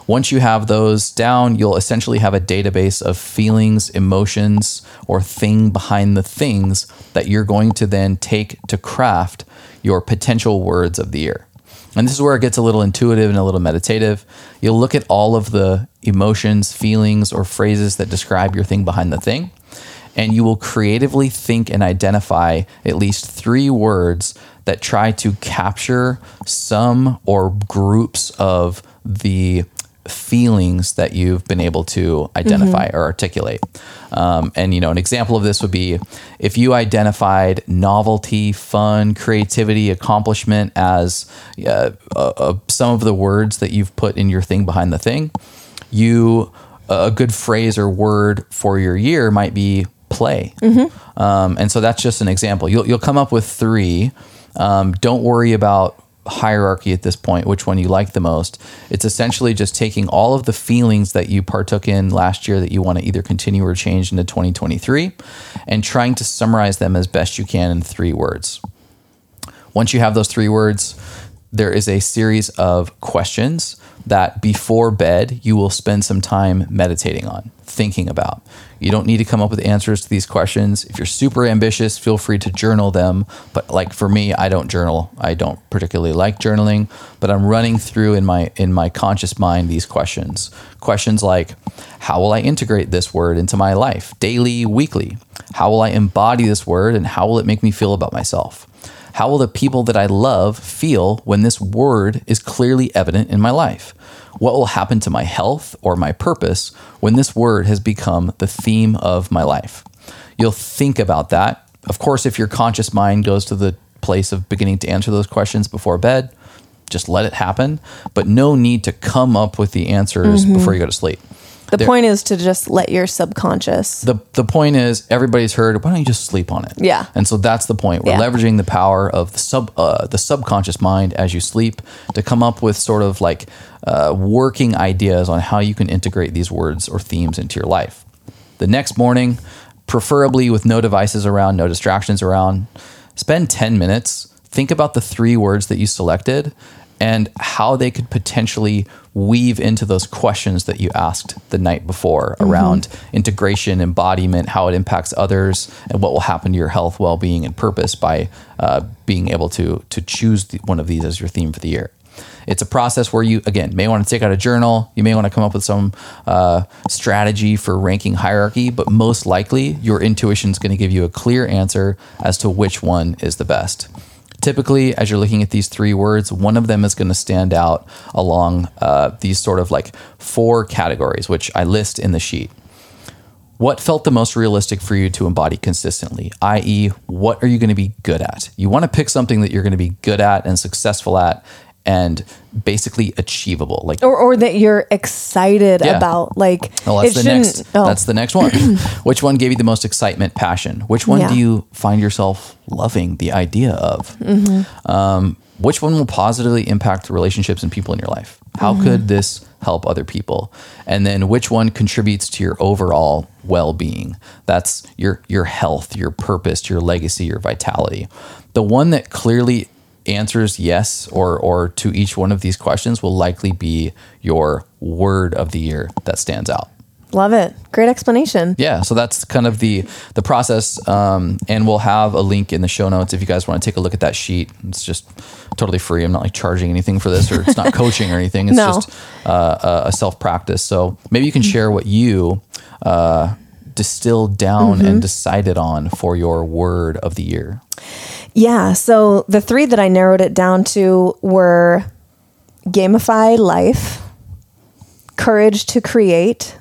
Once you have those down, you'll essentially have a database of feelings, emotions, or thing behind the things that you're going to then take to craft your potential words of the year. And this is where it gets a little intuitive and a little meditative. You'll look at all of the emotions, feelings, or phrases that describe your thing behind the thing, and you will creatively think and identify at least three words that try to capture some or groups of the feelings that you've been able to identify or articulate. Um, and you know, an example of this would be if you identified novelty, fun, creativity, accomplishment as uh, uh, uh, some of the words that you've put in your thing behind the thing. You a good phrase or word for your year might be play. Um, and so that's just an example. You'll you'll come up with three. Um, don't worry about hierarchy at this point, which one you like the most. It's essentially just taking all of the feelings that you partook in last year that you want to either continue or change into 2023 and trying to summarize them as best you can in three words. Once you have those three words, there is a series of questions that before bed you will spend some time meditating on, thinking about. You don't need to come up with answers to these questions. If you're super ambitious, feel free to journal them. But like for me, I don't journal. I don't particularly like journaling, but I'm running through in my in my conscious mind these questions. Questions like how will I integrate this word into my life daily, weekly? How will I embody this word and how will it make me feel about myself? How will the people that I love feel when this word is clearly evident in my life? What will happen to my health or my purpose when this word has become the theme of my life? You'll think about that. Of course, if your conscious mind goes to the place of beginning to answer those questions before bed, just let it happen, but no need to come up with the answers mm-hmm. before you go to sleep. The There- point is to just let your subconscious. the the point is everybody's heard why don't you just sleep on it Yeah. and so that's the point we're Yeah. leveraging the power of the sub uh, the subconscious mind as you sleep to come up with sort of like uh, working ideas on how you can integrate these words or themes into your life the next morning preferably with no devices around no distractions around spend 10 minutes think about the three words that you selected and how they could potentially weave into those questions that you asked the night before around integration, embodiment, how it impacts others, and what will happen to your health, well-being, and purpose by uh, being able to to choose the, one of these as your theme for the year. It's a process where you again may want to take out a journal. You may want to come up with some uh, strategy for ranking hierarchy, but most likely your intuition is going to give you a clear answer as to which one is the best. Typically, as you're looking at these three words, one of them is going to stand out along uh, these sort of like four categories, which I list in the sheet. What felt the most realistic for you to embody consistently? I.e., what are you going to be good at? You want to pick something that you're going to be good at and successful at and basically achievable. Like or, or that you're excited Yeah. about. Like, well, that's it the next. oh. That's the next one. Which one gave you the most excitement, passion? Which one Yeah. do you find yourself loving the idea of? Mm-hmm. Um, which one will positively impact relationships and people in your life? How Mm-hmm. could this help other people? And then which one contributes to your overall well-being? That's your your health, your purpose, your legacy, your vitality. The one that clearly answers yes or or to each one of these questions will likely be your word of the year that stands out. Love it. Great explanation. Yeah, so that's kind of the the process, um, and we'll have a link in the show notes if you guys want to take a look at that sheet. It's just totally free. I'm not like charging anything for this, or it's not coaching or anything. It's No. just uh, a, a self practice. So maybe you can share what you uh, distilled down and mm-hmm. decided on for your word of the year. Yeah. So the three that I narrowed it down to were gamify life, courage to create,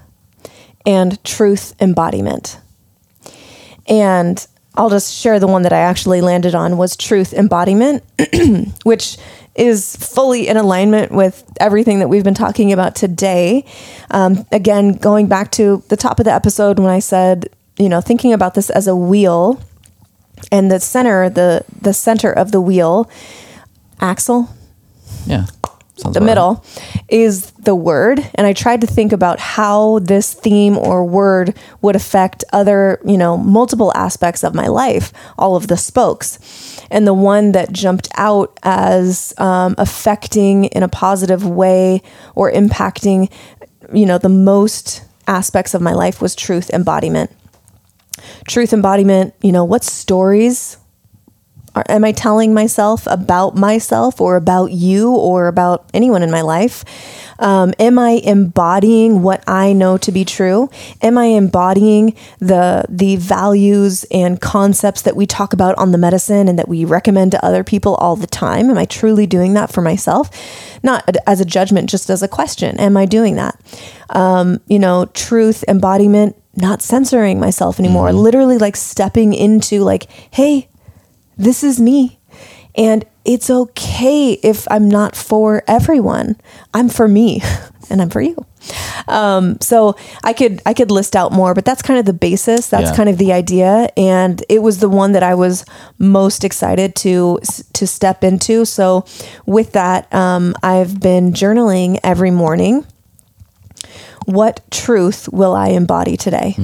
and truth embodiment. And I'll just share the one that I actually landed on was truth embodiment, which is fully in alignment with everything that we've been talking about today. Um, again, going back to the top of the episode when I said, you know, thinking about this as a wheel and the center, the the center of the wheel, axle, Yeah. Sounds the right. middle is the word and i tried to think about how this theme or word would affect other you know multiple aspects of my life all of the spokes and the one that jumped out as um, affecting in a positive way or impacting you know the most aspects of my life was truth embodiment truth embodiment you know what stories am I telling myself about myself or about you or about anyone in my life? Um, am I embodying what I know to be true? Am I embodying the the values and concepts that we talk about on the medicin and that we recommend to other people all the time? Am I truly doing that for myself? Not as a judgment, just as a question. Am I doing that? Um, you know, truth, embodiment, not censoring myself anymore. Literally, like stepping into like, hey, this is me. And it's okay if I'm not for everyone. I'm for me and I'm for you. Um, so I could I could list out more, but that's kind of the basis. That's Yeah. kind of the idea, and it was the one that I was most excited to to step into. So with that, um, I've been journaling every morning. What truth will I embody today?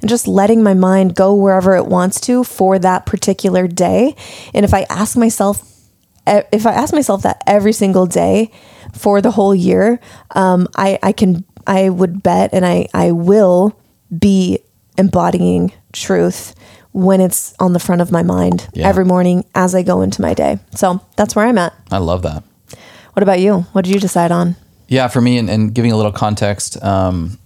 And just letting my mind go wherever it wants to for that particular day. And if I ask myself, if I ask myself that every single day for the whole year, um, I, I can, I would bet, and I, I will be embodying truth when it's on the front of my mind Yeah. every morning as I go into my day. So that's where I'm at. I love that. What about you? What did you decide on? Yeah, for me, and, and giving a little context, um,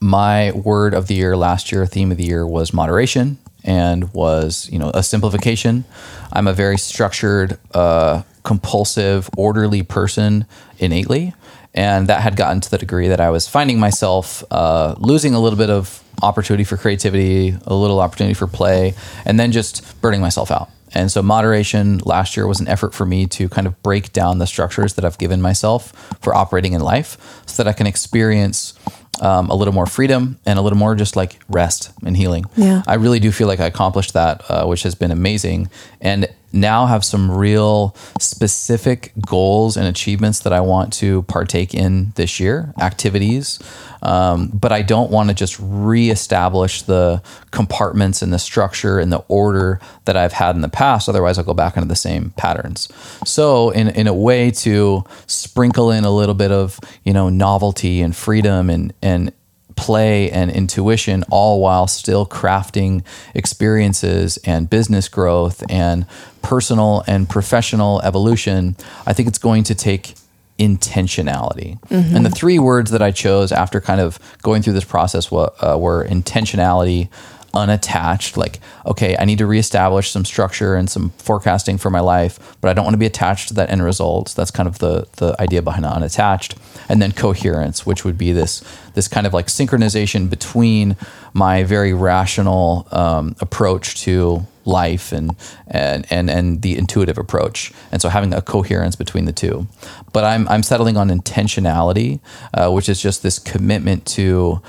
my word of the year last year, theme of the year was moderation and was, you know, a simplification. I'm a very structured, uh, compulsive, orderly person innately. And that had gotten to the degree that I was finding myself uh, losing a little bit of opportunity for creativity, a little opportunity for play, and then just burning myself out. And so, moderation last year was an effort for me to kind of break down the structures that I've given myself for operating in life so that I can experience um, a little more freedom and a little more just like rest and healing. Yeah. I really do feel like I accomplished that, uh, which has been amazing. And now have some real specific goals and achievements that I want to partake in this year, activities. Um, but I don't want to just reestablish the compartments and the structure and the order that I've had in the past. Otherwise, I'll go back into the same patterns. So, in, in a way to sprinkle in a little bit of, you know, novelty and freedom and, and, play and intuition all while still crafting experiences and business growth and personal and professional evolution i think it's going to take intentionality. And the three words that i chose after kind of going through this process were, uh, were intentionality unattached like okay i need to reestablish some structure and some forecasting for my life but i don't want to be attached to that end result. That's kind of the the idea behind unattached. And then coherence which would be this this kind of like synchronization between my very rational um, approach to life and, and and and the intuitive approach. And so having a coherence between the two. But i'm i'm settling on intentionality uh, which is just this commitment to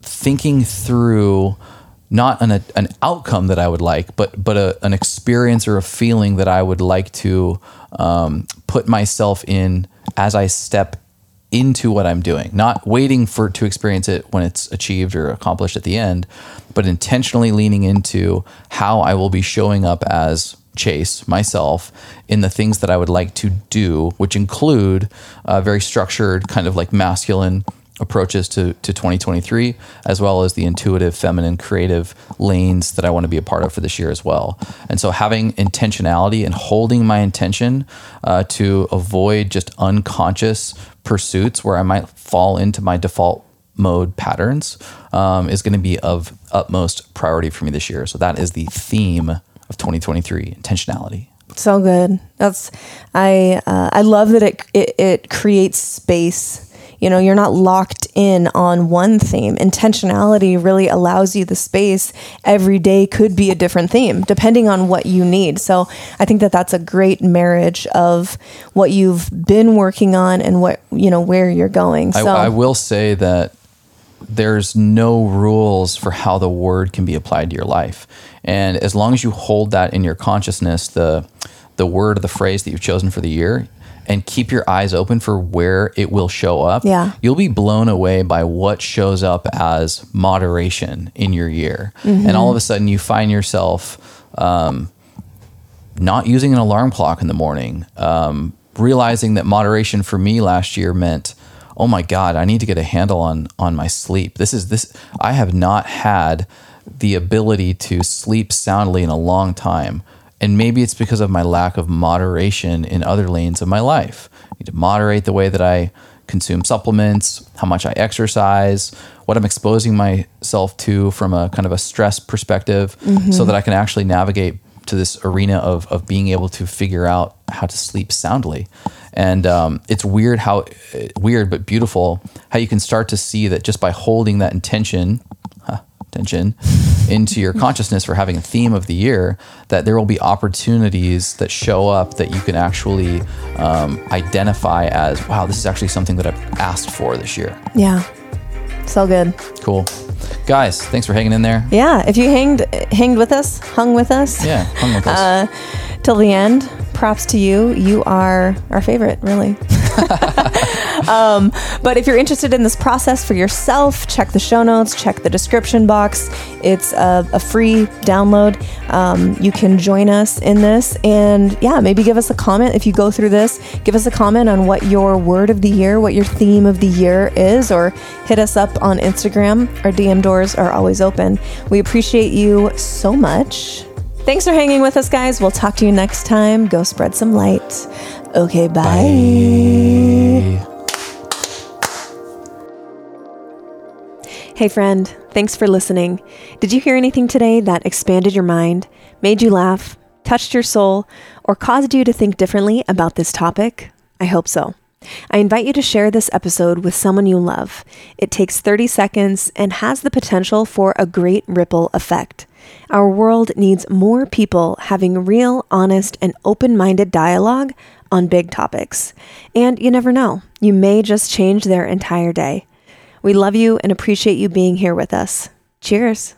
thinking through not an, an outcome that I would like, but but a, an experience or a feeling that I would like to um, put myself in as I step into what I'm doing. Not waiting for to experience it when it's achieved or accomplished at the end, but intentionally leaning into how I will be showing up as Chase myself in the things that I would like to do, which include uh, very structured, kind of like masculine approaches to, to 2023, as well as the intuitive, feminine, creative lanes that I want to be a part of for this year as well. And so having intentionality and holding my intention uh, to avoid just unconscious pursuits where I might fall into my default mode patterns um, is going to be of utmost priority for me this year. So that is the theme of 2023 intentionality. So good. That's I uh, I love that it, it it creates space You know, you're not locked in on one theme. Intentionality really allows you the space. Every day could be a different theme depending on what you need. So I think that that's a great marriage of what you've been working on and what, you know, where you're going. So I, I will say that there's no rules for how the word can be applied to your life. And as long as you hold that in your consciousness, the the word or the phrase that you've chosen for the year, and keep your eyes open for where it will show up, Yeah. you'll be blown away by what shows up as moderation in your year. And all of a sudden, you find yourself um, not using an alarm clock in the morning, um, realizing that moderation for me last year meant, oh my God, I need to get a handle on on my sleep. This is this. I have not had the ability to sleep soundly in a long time. And maybe it's because of my lack of moderation in other lanes of my life. I need to moderate the way that I consume supplements, how much I exercise, what I'm exposing myself to from a kind of a stress perspective, so that I can actually navigate to this arena of, of being able to figure out how to sleep soundly. And um, it's weird how, weird but beautiful, how you can start to see that just by holding that intention, huh, tension into your consciousness for having a theme of the year that there will be opportunities that show up that you can actually um, identify as wow this is actually something that i've asked for this year yeah. So good. cool guys thanks for hanging in there Yeah. If you hanged hanged with us, hung with us yeah hung with us Uh, till the end, props to you. You are our favorite, really. um, but if you're interested in this process for yourself, check the show notes, check the description box. It's a, a free download. Um, you can join us in this. And yeah, maybe give us a comment if you go through this. Give us a comment on what your word of the year, what your theme of the year is, or hit us up on Instagram. Our DM doors are always open. We appreciate you so much. Thanks for hanging with us, guys. We'll talk to you next time. Go spread some light. Okay, bye. Hey, friend. Thanks for listening. Did you hear anything today that expanded your mind, made you laugh, touched your soul, or caused you to think differently about this topic? I hope so. I invite you to share this episode with someone you love. It takes 30 seconds and has the potential for a great ripple effect. Our world needs more people having real, honest, and open minded dialogue on big topics. And you never know, you may just change their entire day. We love you and appreciate you being here with us. Cheers.